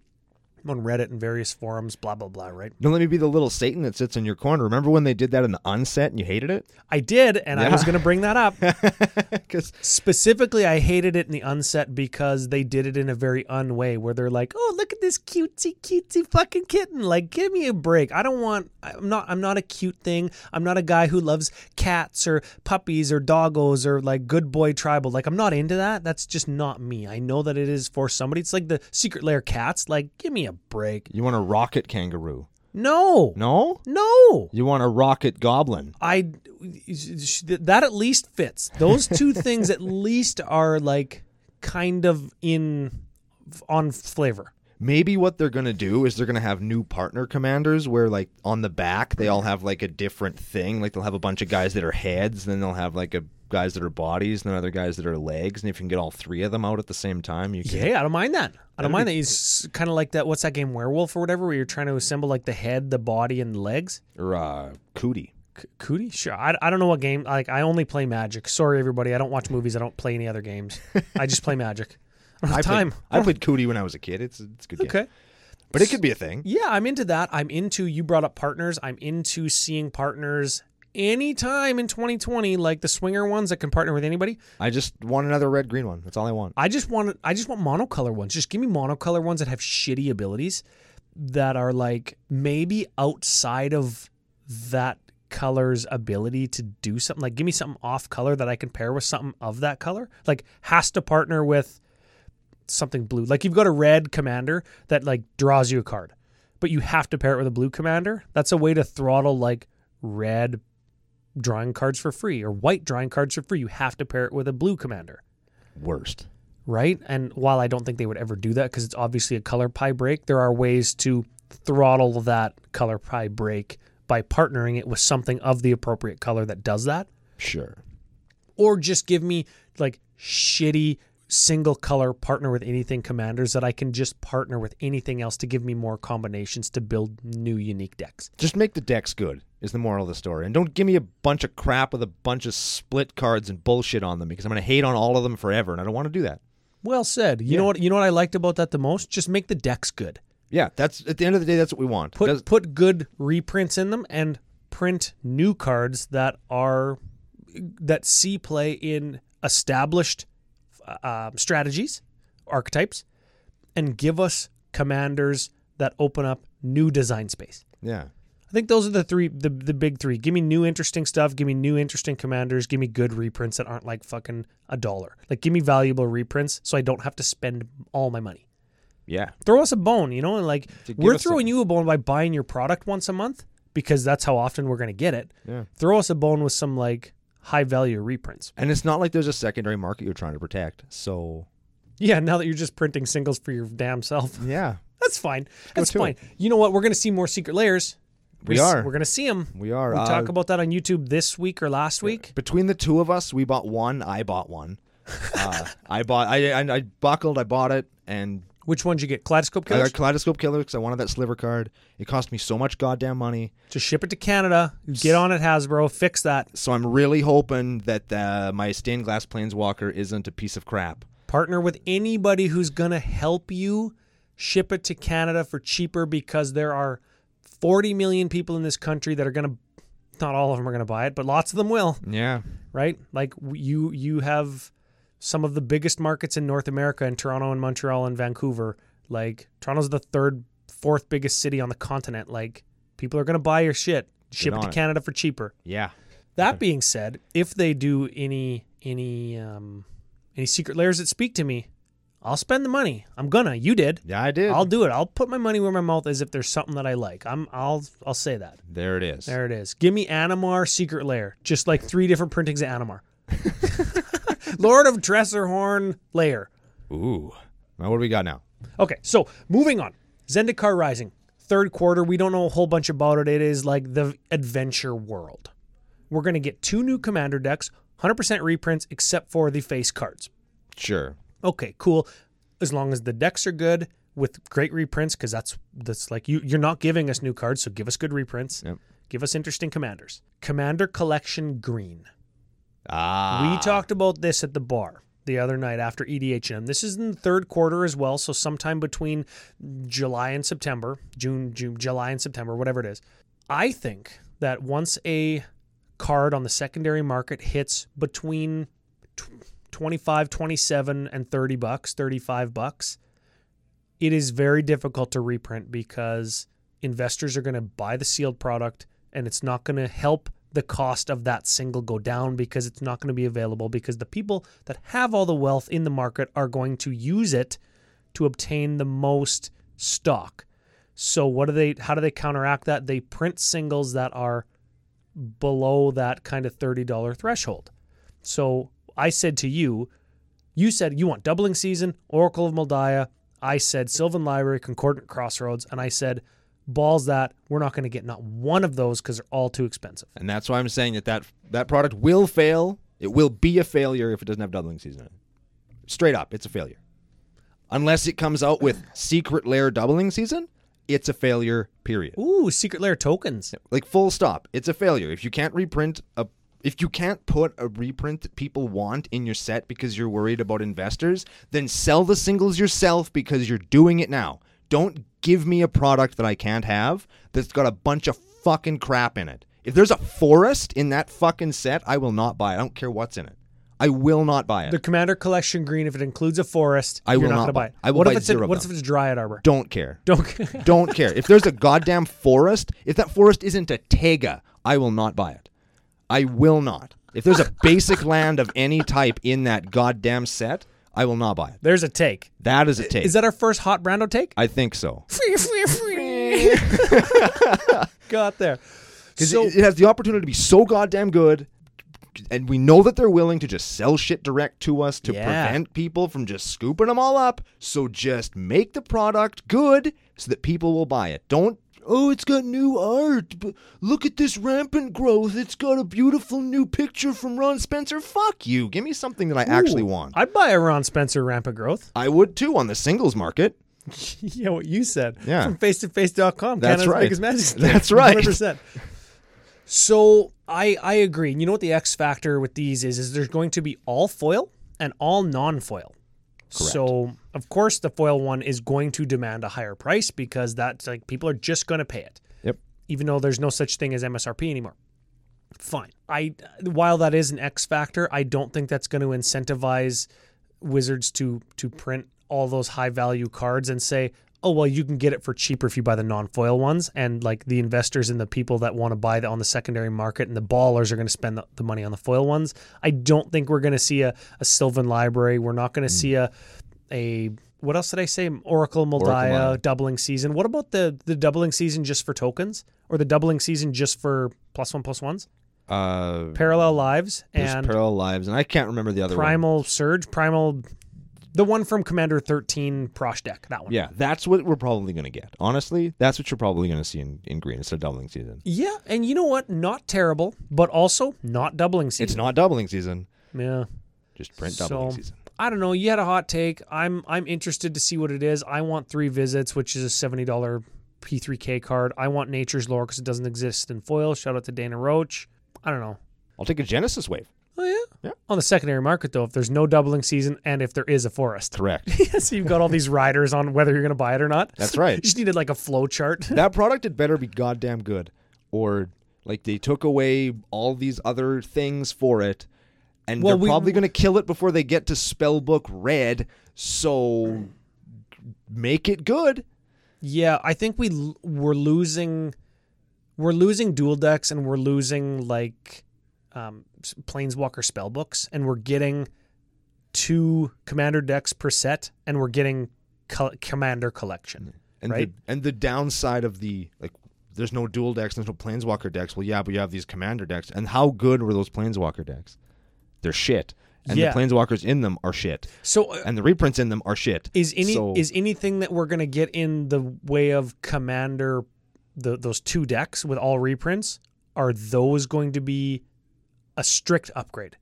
on Reddit and various forums, blah blah blah, right? Don't let me be the little Satan that sits in your corner. Remember when they did that in the unset and you hated it? I did and I was going to bring that up. Because Specifically, I hated it in the unset because they did it in a very un way where they're like, "Oh, look at this cutesy cutesy fucking kitten. Like, give me a break. I don't want I'm not I'm not a cute thing. I'm not a guy who loves cats or puppies or doggos or like good boy tribal. Like, I'm not into that. That's just not me. I know that it is for somebody. It's like the secret lair cats. Like, give me a break. you want a rocket kangaroo. No. No? No. You want a rocket goblin. I that at least fits. Those two things at least are like kind of in on flavor. Maybe what they're going to do is they're going to have new partner commanders where, like, on the back, they all have, like, a different thing. Like, they'll have a bunch of guys that are heads, then they'll have, like, a guys that are bodies, and then other guys that are legs. And if you can get all three of them out at the same time, you can. Yeah, I don't mind that. I don't mind that. He's kind of like that. What's that game, Werewolf or whatever, where you're trying to assemble like the head, the body, and the legs. Or, uh, cootie. C- Cootie, sure. I, I don't know what game. Like I only play Magic. Sorry, everybody. I don't watch movies. I don't play any other games. I just play Magic. I don't have time. Played, I played cootie when I was a kid. It's, it's a good game. okay. But it could be a thing. Yeah, I'm into that. I'm into you brought up partners. I'm into seeing partners anytime in 2020, like the swinger ones that can partner with anybody. I just want another red green one. That's all I want. I just want I just want monocolor ones. Just give me monocolor ones that have shitty abilities that are like maybe outside of that color's ability to do something. Like give me something off color that I can pair with something of that color. Like has to partner with something blue. Like you've got a red commander that like draws you a card, but you have to pair it with a blue commander. That's a way to throttle like red drawing cards for free or white drawing cards for free. You have to pair it with a blue commander Worst. right? And while I don't think they would ever do that because it's obviously a color pie break, there are ways to throttle that color pie break by partnering it with something of the appropriate color that does that. Sure. Or just give me like shitty single color partner with anything commanders that I can just partner with anything else to give me more combinations to build new unique decks. Just make the decks good is the moral of the story. And don't give me a bunch of crap with a bunch of split cards and bullshit on them because I'm going to hate on all of them forever and I don't want to do that. Well said. You Yeah. know what you know what I liked about that the most? Just make the decks good. Yeah, that's at the end of the day that's what we want. put Does- put good reprints in them and print new cards that are that see play in established uh, strategies archetypes and give us commanders that open up new design space yeah. i think those are the three the, the big three give me new interesting stuff give me new interesting commanders give me good reprints that aren't like fucking a dollar like give me valuable reprints so i don't have to spend all my money Yeah. throw us a bone, you know, and like we're throwing something. you a bone by buying your product once a month because that's how often we're going to get it. Yeah. Throw us a bone with some like high value reprints. And it's not like there's a secondary market you're trying to protect. So, Yeah, now that you're just printing singles for your damn self, yeah, that's fine. That's fine. it. You know what? We're going to see more secret lairs. We We're s- We're going to see them. we are. We Uh, talk about that on YouTube this week or last week. between the two of us, we bought one. I bought one. uh, I bought. I, I I buckled. I bought it, and Which one'd you get? Kaleidoscope I got Kaleidoscope Killer because I wanted that sliver card. It cost me so much goddamn money. To ship it to Canada. Get on it, Hasbro. Fix that. So I'm really hoping that uh, my stained glass planeswalker isn't a piece of crap. Partner with anybody who's going to help you ship it to Canada for cheaper because there are 40 million people in this country that are going to not all of them are going to buy it, but lots of them will, Yeah, right? Like you you have some of the biggest markets in North America in Toronto and Montreal and Vancouver. Like Toronto's the third fourth biggest city on the continent. Like people are going to buy your shit. Ship it to it. Canada for cheaper. yeah. That being said, if they do any any um any secret lairs that speak to me, I'll spend the money. I'm gonna. You did. Yeah, I did. I'll do it. I'll put my money where my mouth is if there's something that I like. I'm I'll I'll say that. there it is. There it is. Give me Animar Secret Lair. Just like three different printings of Animar. Lord of Dresserhorn Lair. Ooh. Now what do we got now? Okay, so moving on. Zendikar Rising. Third quarter, we don't know a whole bunch about it. It is like the adventure world. We're going to get two new commander decks, 100% reprints except for the face cards. Sure. Okay, cool. As long as the decks are good with great reprints, because that's that's like you you're not giving us new cards, so give us good reprints. Yep. Give us interesting commanders. Commander Collection Green. Ah. We talked about this at the bar the other night after EDHM. This is in the third quarter as well, so sometime between July and September, June, June, July and September, whatever it is. I think that once a card on the secondary market hits between tw- 25, 27 and 30 bucks, 35 bucks, it is very difficult to reprint because investors are going to buy the sealed product and it's not going to help the cost of that single go down because it's not going to be available because the people that have all the wealth in the market are going to use it to obtain the most stock. So what do they how do they counteract that? They print singles that are below that kind of $30 threshold. So I said to you, you said you want doubling season, Oracle of Mul Daya. I said Sylvan Library, Concordant Crossroads, and I said balls that we're not going to get not one of those because they're all too expensive. And that's why I'm saying that, that that product will fail. It will be a failure if it doesn't have doubling season. Straight up, it's a failure. Unless it comes out with secret lair doubling season, it's a failure, period. Ooh, secret lair tokens. Like full stop. It's a failure. If you can't reprint a if you can't put a reprint that people want in your set because you're worried about investors, then sell the singles yourself because you're doing it now. Don't give me a product that I can't have that's got a bunch of fucking crap in it. If there's a forest in that fucking set, I will not buy it. I don't care what's in it. I will not buy it. The Commander Collection green, if it includes a forest, I will not, not buy buy it. I will what buy if it's zero a, what them. if it's Dryad Arbor? don't care. Don't. don't care. If there's a goddamn forest, if that forest isn't a Taiga, I will not buy it. I will not. If there's a basic land of any type in that goddamn set, I will not buy it. There's a take. That is a take. Is that our first hot Brando take? I think so. Free, free, free. Got there. Because So it, it has the opportunity to be so goddamn good, and we know that they're willing to just sell shit direct to us to Yeah. prevent people from just scooping them all up. So just make the product good so that people will buy it. Don't. Oh, it's got new art. But look at this rampant growth. It's got a beautiful new picture from Ron Spencer. Fuck you. Give me something that I actually want. I'd buy a Ron Spencer rampant growth. I would too on the singles market. yeah, what you said. Yeah. From face to face.com. That's Canada's right. biggest magic. That's right. 100%. So I I agree. And you know what the X factor with these is? Is there's going to be all foil and all non-foil. So of course the foil one is going to demand a higher price because that's like people are just going to pay it. Yep. Even though there's no such thing as MSRP anymore. Fine. I while that is an X factor, I don't think that's going to incentivize wizards to to print all those high value cards and say, "Oh, well, you can get it for cheaper if you buy the non-foil ones." And like the investors and the people that want to buy on the secondary market and the ballers are going to spend the, the money on the foil ones. I don't think we're going to see a, a Sylvan Library. We're not going to mm. see a a what else did I say? Oracle Mul Daya Moldiah. doubling season. What about the the doubling season just for tokens or the doubling season just for plus one plus ones? Uh, Parallel lives and parallel lives, and I can't remember the other one. Primal Surge, Primal, the one from Commander 13 Prosh deck, that one. Yeah, that's what we're probably going to get. Honestly, that's what you're probably going to see in, in green It's a doubling season. Yeah, and you know what? Not terrible, but also not doubling season. It's not doubling season. Yeah. Just print doubling So- season. I don't know. You had a hot take. I'm I'm interested to see what it is. I want three visits, which is a seventy dollar P3K card. I want Nature's Lore because it doesn't exist in foil. Shout out to Dana Roach. I don't know. I'll take a Genesis wave. Oh yeah. Yeah. On the secondary market though, if there's no doubling season and if there is a forest, Correct. so you've got all these riders on whether you're going to buy it or not. That's right. You just needed like a flow chart. that product had better be goddamn good, or like they took away all these other things for it, and Well, they're we- probably going to kill it before they get to Spellbook Red. So make it good. Yeah, I think we l- we're losing we're losing dual decks and we're losing like um, planeswalker spell books and we're getting two commander decks per set and we're getting co- commander collection. And Right. the and the downside of the like there's no dual decks, there's no planeswalker decks. Well, yeah, but you have these commander decks. And how good were those planeswalker decks? They're shit. And Yeah. the planeswalkers in them are shit. So uh, And the reprints in them are shit. is any So- is anything that we're gonna get in the way of commander the those two decks with all reprints are those going to be a strict upgrade?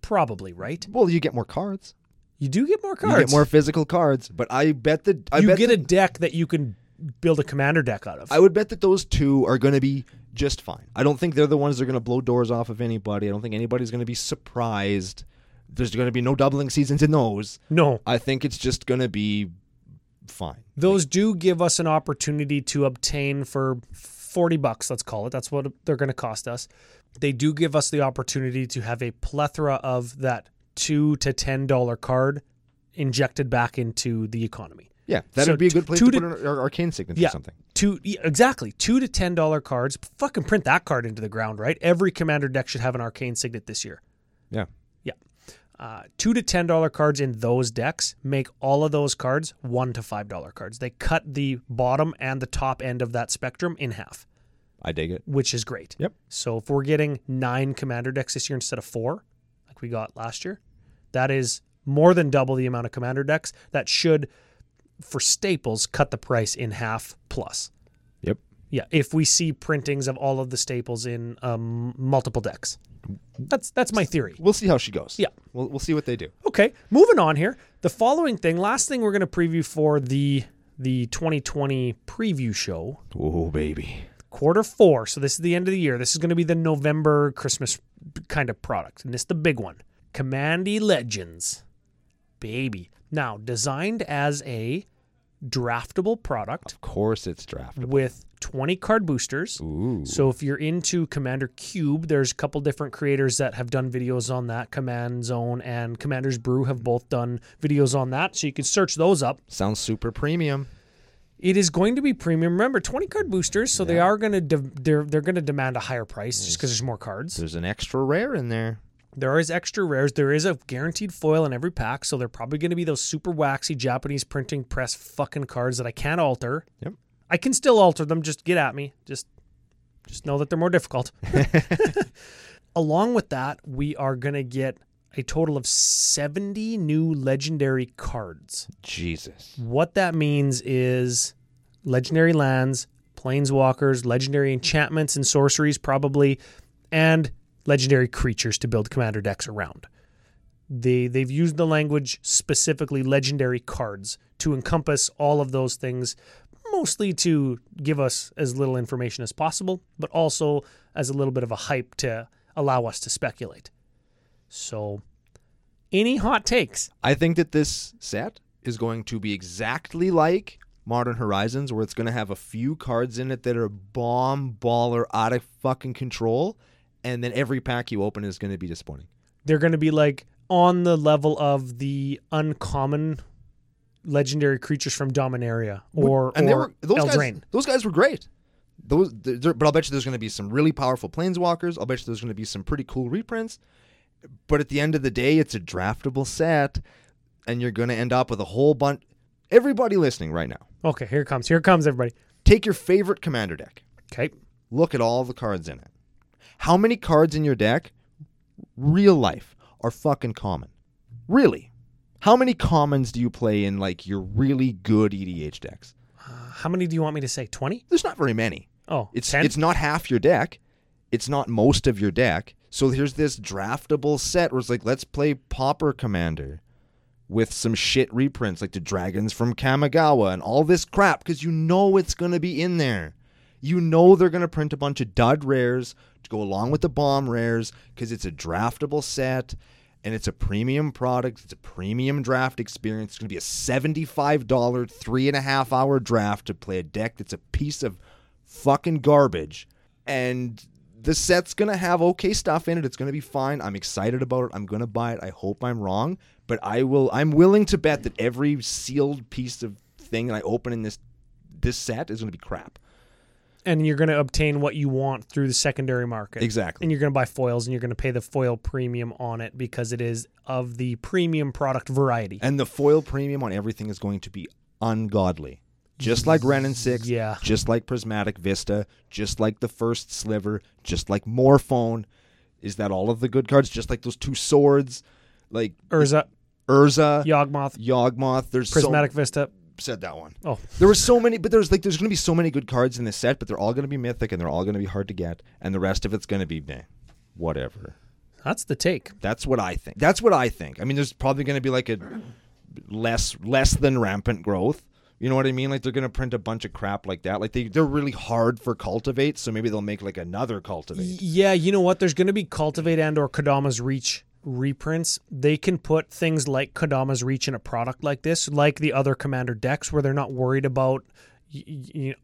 Probably, right? Well, you get more cards. You do get more cards. You get more physical cards, but I bet that I you bet get that, a deck that you can build a commander deck out of. I would bet that those two are going to be just fine. I don't think they're the ones that are going to blow doors off of anybody. I don't think anybody's going to be surprised. There's going to be no doubling seasons in those. No, I think it's just going to be fine. those do give us an opportunity to obtain for 40 bucks, let's call it. That's what they're going to cost us. They do give us the opportunity to have a plethora of that 2 to 10 dollar card injected back into the economy. Yeah, that So would be a good place two to to- put an ar- arcane signature Yeah. or something. Two yeah, exactly, 2 to 10 dollar cards. Fucking print that card into the ground, right? Every commander deck should have an arcane signet this year. Yeah. Yeah. Uh, two to ten dollar cards in those decks make all of those cards one to five dollar cards. They cut the bottom and the top end of that spectrum in half, I dig it. which is great. Yep. So if we're getting nine commander decks this year instead of four, like we got last year, that is more than double the amount of commander decks. That should, for staples, cut the price in half plus. Yep. Yeah, if we see printings of all of the staples in um, multiple decks, that's that's my theory. We'll see how she goes. Yeah. We'll, we'll see what they do. Okay, moving on here. The following thing, last thing we're going to preview for the the 2020 preview show, Oh, baby. quarter four. So this is the end of the year. This is going to be the November Christmas kind of product, and this is the big one. Commandy Legends, baby. Now designed as a draftable product Of course it's draftable. with 20 card boosters. Ooh. So if you're into Commander Cube, there's a couple different creators that have done videos on that. Command Zone and Commander's Brew have both done videos on that, so you can search those up. Sounds super premium. It is going to be premium. Remember, 20 card boosters, so they are going to de- they're they're going to demand a higher price just because there's more cards. There's an extra rare in there. There is extra rares. There is a guaranteed foil in every pack, so they're probably going to be those super waxy Japanese printing press fucking cards that I can't alter. Yep. I can still alter them. Just get at me. Just, just know that they're more difficult. Along with that, we are going to get a total of 70 new legendary cards. Jesus. What that means is legendary lands, planeswalkers, legendary enchantments and sorceries, probably, and legendary creatures to build commander decks around. They they've used the language specifically legendary cards to encompass all of those things, mostly to give us as little information as possible, but also as a little bit of a hype to allow us to speculate. So, any hot takes? I think that this set is going to be exactly like Modern Horizons, where it's going to have a few cards in it that are bomb baller out of fucking control, and then every pack you open is going to be disappointing. they're going to be like on the level of the uncommon legendary creatures from Dominaria or, and they or were those guys. Those guys were great. Those, but I'll bet you there's going to be some really powerful planeswalkers. I'll bet you there's going to be some pretty cool reprints. But at the end of the day, it's a draftable set, and you're going to end up with a whole bunch. Everybody listening right now, Okay, here it comes. Here it comes, everybody. take your favorite commander deck. Okay. Look at all the cards in it. How many cards in your deck, real life, are fucking common? Really? How many commons do you play in like your really good EDH decks? Uh, how many do you want me to say? 20? There's not very many. Oh, It's 10? it's not half your deck. It's not most of your deck. So here's this draftable set where it's like, let's play Pauper Commander with some shit reprints like the Dragons from Kamigawa and all this crap because you know it's going to be in there. You know they're going to print a bunch of dud rares to go along with the bomb rares because it's a draftable set and it's a premium product. It's a premium draft experience. It's going to be a $75 three and a half hour draft to play a deck that's a piece of fucking garbage. And the set's going to have okay stuff in it. It's going to be fine. I'm excited about it. I'm going to buy it. I hope I'm wrong, but I will I'm willing to bet that every sealed piece of thing that I open in this this set is going to be crap. And you're going to obtain what you want through the secondary market. Exactly. And you're going to buy foils and you're going to pay the foil premium on it because it is of the premium product variety. And the foil premium on everything is going to be ungodly. Just like Wrenn and Six, Yeah. just like Prismatic Vista, just like the first sliver, just like Morophon. Is that all of the good cards? Just like those two swords, like Urza, Urza, Yawgmoth, Yawgmoth. There's Prismatic Vista. Said that one. Oh, There were so many, but there's like there's going to be so many good cards in this set, but they're all going to be mythic and they're all going to be hard to get, and the rest of it's going to be meh, whatever. that's the take. That's what I think. That's what I think. I mean, there's probably going to be like a less less than rampant growth, You know what I mean? Like they're gonna print a bunch of crap like that. Like they they're really hard for cultivate, so maybe they'll make like another cultivate. Yeah, you know what? There's going to be Cultivate and or Kodama's Reach reprints. They can put things like Kodama's Reach in a product like this, like the other Commander decks, where they're not worried about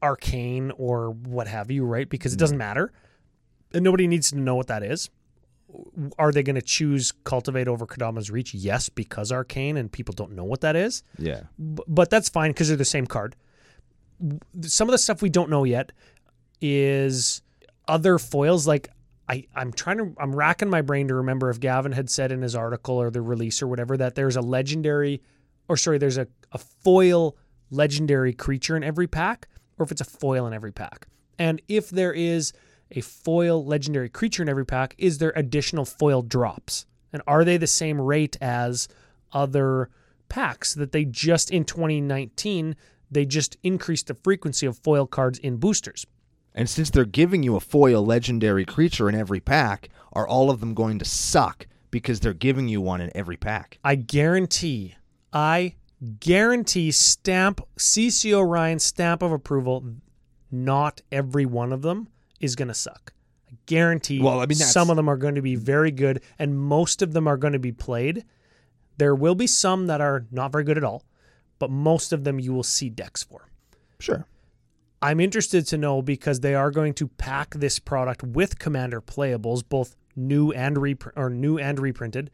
arcane or what have you, right? Because it mm. doesn't matter, and nobody needs to know what that is. Are they going to choose Cultivate over Kodama's Reach? Yes, because arcane, and people don't know what that is. Yeah. B- but that's fine because they're the same card. Some of the stuff we don't know yet is other foils. Like I, I'm trying to, I'm racking my brain to remember if Gavin had said in his article or the release or whatever that there's a legendary, or sorry, there's a, a foil legendary creature in every pack, or if it's a foil in every pack. And if there is a foil legendary creature in every pack, is there additional foil drops? And are they the same rate as other packs that they just in 2019 they just increased the frequency of foil cards in boosters? And since they're giving you a foil legendary creature in every pack, are all of them going to suck because they're giving you one in every pack? I guarantee, I guarantee stamp CCO Ryan stamp of approval, not every one of them is going to suck. I guarantee Well, I mean, some of them are going to be very good and most of them are going to be played. There will be some that are not very good at all, but most of them you will see decks for. Sure. I'm interested to know because they are going to pack this product with Commander playables, both new and repr- or new and reprinted.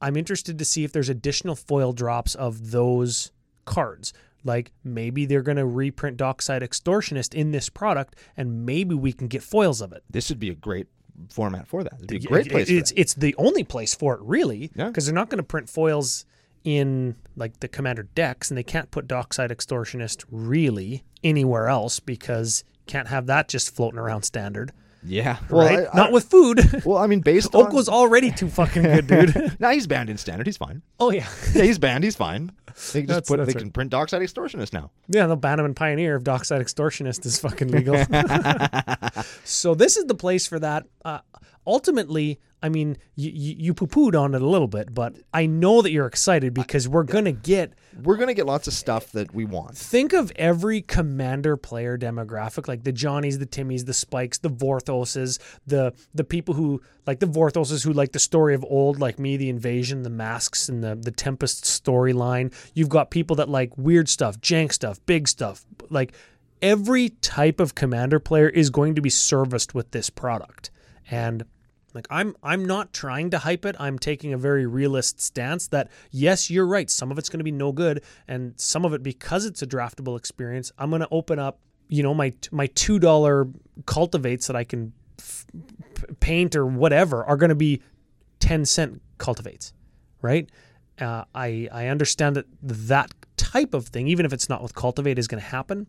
I'm interested to see if there's additional foil drops of those cards. Like maybe they're going to reprint Dockside Extortionist in this product, and maybe we can get foils of it. This would be a great format for that. It'd be a great place. It's it's the only place for it, really, Yeah. because they're not going to print foils in like the Commander decks, and they can't put Dockside Extortionist really anywhere else because can't have that just floating around standard, Yeah. Well, right? I- not I- with food. Well, I mean, based on. Oko was already too fucking good, dude. nah, he's banned in standard. He's fine. oh yeah, Yeah, he's banned. He's fine. They can just That's- put. that's They can print Dockside Extortionist now. yeah. They'll ban him in Pioneer if Dockside Extortionist is fucking legal. so this is the place for that. Uh, ultimately, I mean, you, you, you poo pooed on it a little bit, but I know that you're excited because we're gonna get We're gonna get lots of stuff that we want. think of every commander player demographic like the johnnies the timmies the spikes the vorthoses the the people who like the vorthoses who like the story of old like me the invasion the masks and the the tempest storyline. You've got people that like weird stuff jank stuff big stuff. Like every type of commander player is going to be serviced with this product. And like I'm I'm not trying to hype it. I'm taking a very realist stance that yes, you're right. Some of it's going to be no good and some of it because it's a draftable experience, I'm going to open up, you know, my my $2 cultivates that I can f- paint or whatever are going to be 10 cent cultivates, right? Uh, I I understand that that type of thing even if it's not with cultivate is going to happen.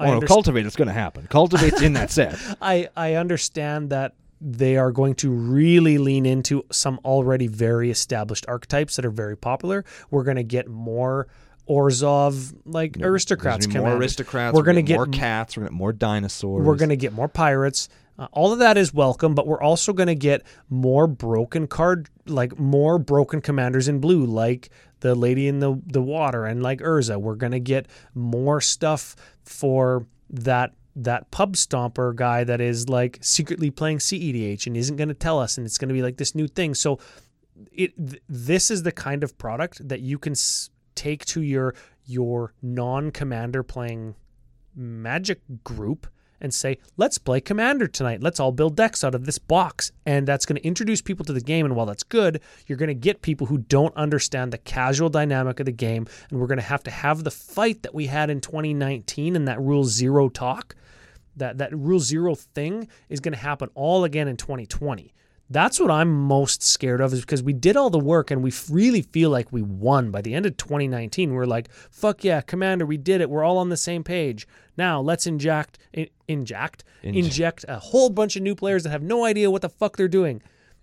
I Oh, no, underst- cultivate. It's gonna happen. Cultivate's in that set. I I understand that they are going to really lean into some already very established archetypes that are very popular. We're going to get more Orzhov like aristocrats be more aristocrats. We're We're gonna gonna get more cats. We're gonna get more dinosaurs. We're going to get more pirates. Uh, all of that is welcome, but we're also going to get more broken card, like more broken commanders in blue, like the lady in the the water and like Urza. We're going to get more stuff for that that pub stomper guy that is like secretly playing CEDH and isn't going to tell us, and it's going to be like this new thing. So it th- this is the kind of product that you can s- take to your your non-commander playing magic group and say, let's play Commander tonight. Let's all build decks out of this box. And that's going to introduce people to the game. And while that's good, you're going to get people who don't understand the casual dynamic of the game. And we're going to have to have the fight that we had in 2019 and that Rule Zero talk. That, that Rule Zero thing is going to happen all again in 2020. That's what I'm most scared of is because we did all the work and we really feel like we won by the end of 2019. We're like, fuck yeah, Commander, we did it. We're all on the same page. Now let's inject, in, inject, inject a whole bunch of new players that have no idea what the fuck they're doing.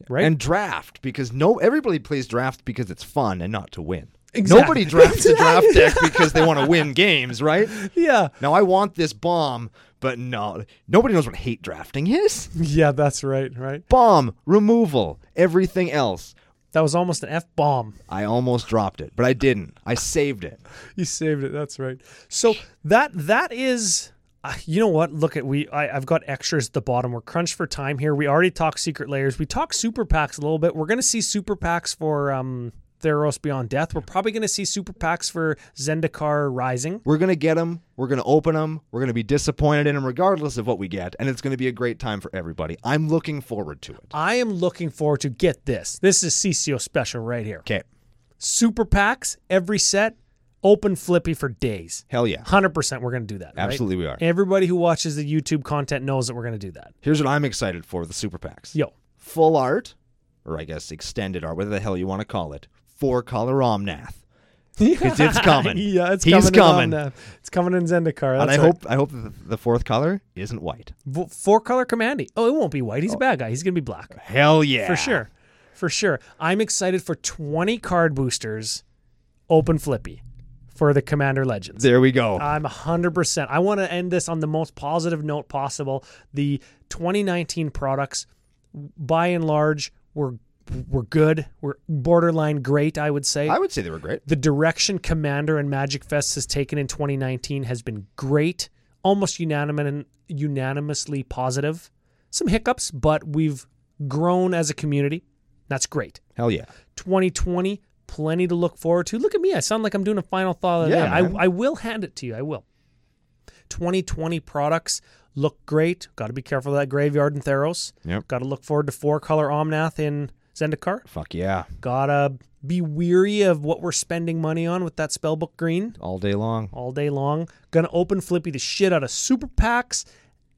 Right? and draft because no everybody plays draft because it's fun and not to win. Exactly. Nobody drafts a draft deck because they want to win games, right? yeah. Now I want this bomb, but no, nobody knows what hate drafting is. Yeah, that's right. Right. Bomb removal, everything else. That was almost an F bomb. I almost dropped it, but I didn't. I saved it. You saved it. That's right. So that that is. Uh, you know what? Look at we. I, I've got extras at the bottom. We're crunched for time here. We already talked secret lairs. We talked super packs a little bit. We're gonna see super packs for um Theros Beyond Death. We're probably gonna see super packs for Zendikar Rising. We're going to get them. We're going to open them. We're going to be disappointed in them regardless of what we get. And it's going to be a great time for everybody. I'm looking forward to it. I am looking forward to get this. This is CCO special right here. Okay. Super packs every set, open flippy for days. Hell yeah. Hundred percent, we're gonna do that. right? Absolutely we are. Everybody who watches the YouTube content knows that we're gonna do that. Here's what I'm excited for the super packs. Yo, Full art, or I guess extended art, whatever the hell you want to call it. Four color Omnath. It's- it's coming. yeah, it's He's coming. in coming. Omnath. It's coming in Zendikar. and that's I right. hope I hope that the fourth color isn't white. V- four color commandy. Oh, it won't be white. He's a oh. bad guy. He's gonna be black Hell yeah. for sure, for sure. I'm excited for 20 card boosters, open flippy, for the Commander Legends. There we go. I'm 100%. I want to end this on the most positive note possible. The 2019 products, by and large, were were good. Were borderline great, I would say. I would say they were great. the direction Commander and Magic Fest has taken in 2019 has been great, almost unanimous, and unanimously positive. Some hiccups, but we've grown as a community. That's great. Hell yeah. 2020, plenty to look forward to. Look at me. I sound like I'm doing a final thought of Yeah. I, I will hand it to you. I will. 2020 products look great. Got to be careful of that graveyard in Theros. Yep. Got to look forward to four color Omnath in Zendikar. Fuck yeah. Gotta be weary of what we're spending money on with that spellbook green All day long. all day long. Gonna open flippy the shit out of super packs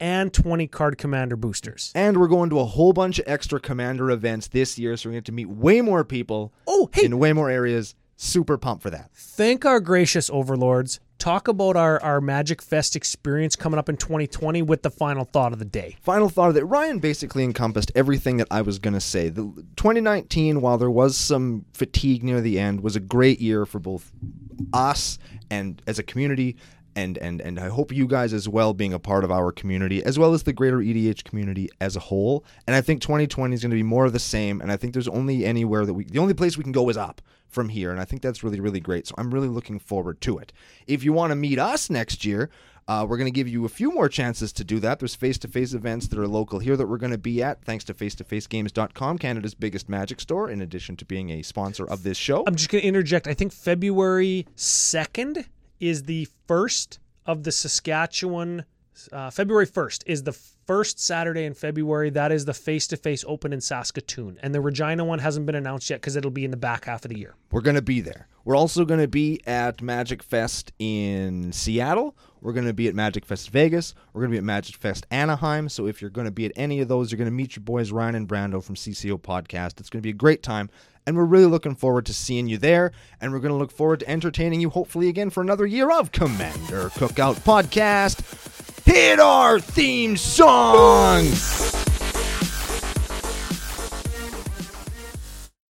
and 20 card commander boosters. And we're going to a whole bunch of extra commander events this year, so we're going to to meet way more people Oh, hey, in way more areas. Super pumped for that. thank our gracious overlords. Talk about our, our Magic Fest experience coming up in 2020 with the final thought of the day. Final thought of that Ryan basically encompassed everything that I was going to say. The 2019, while there was some fatigue near the end, was a great year for both us and as a community. And, and, and I hope you guys as well being a part of our community as well as the greater EDH community as a whole. And I think 2020 is going to be more of the same. And I think there's only anywhere that we, the only place we can go is up from here. And I think that's really, really great. So I'm really looking forward to it. If you want to meet us next year, uh, we're going to give you a few more chances to do that. There's face to face events that are local here that we're going to be at, thanks to face-to-facegames.com, Canada's biggest magic store, in addition to being a sponsor of this show. I'm just going to interject. I think February 2nd is the first of the Saskatchewan. Uh, February 1st is the first Saturday in February. That is the face to face open in Saskatoon. And the Regina one hasn't been announced yet because it'll be in the back half of the year. We're going to be there. We're also going to be at Magic Fest in Seattle. We're going to be at Magic Fest Vegas. We're going to be at Magic Fest Anaheim. So if you're going to be at any of those, you're going to meet your boys Ryan and Brando from CCO Podcast. It's going to be a great time. And we're really looking forward to seeing you there. And we're going to look forward to entertaining you hopefully again for another year of Commander Cookout Podcast. Hit our theme song!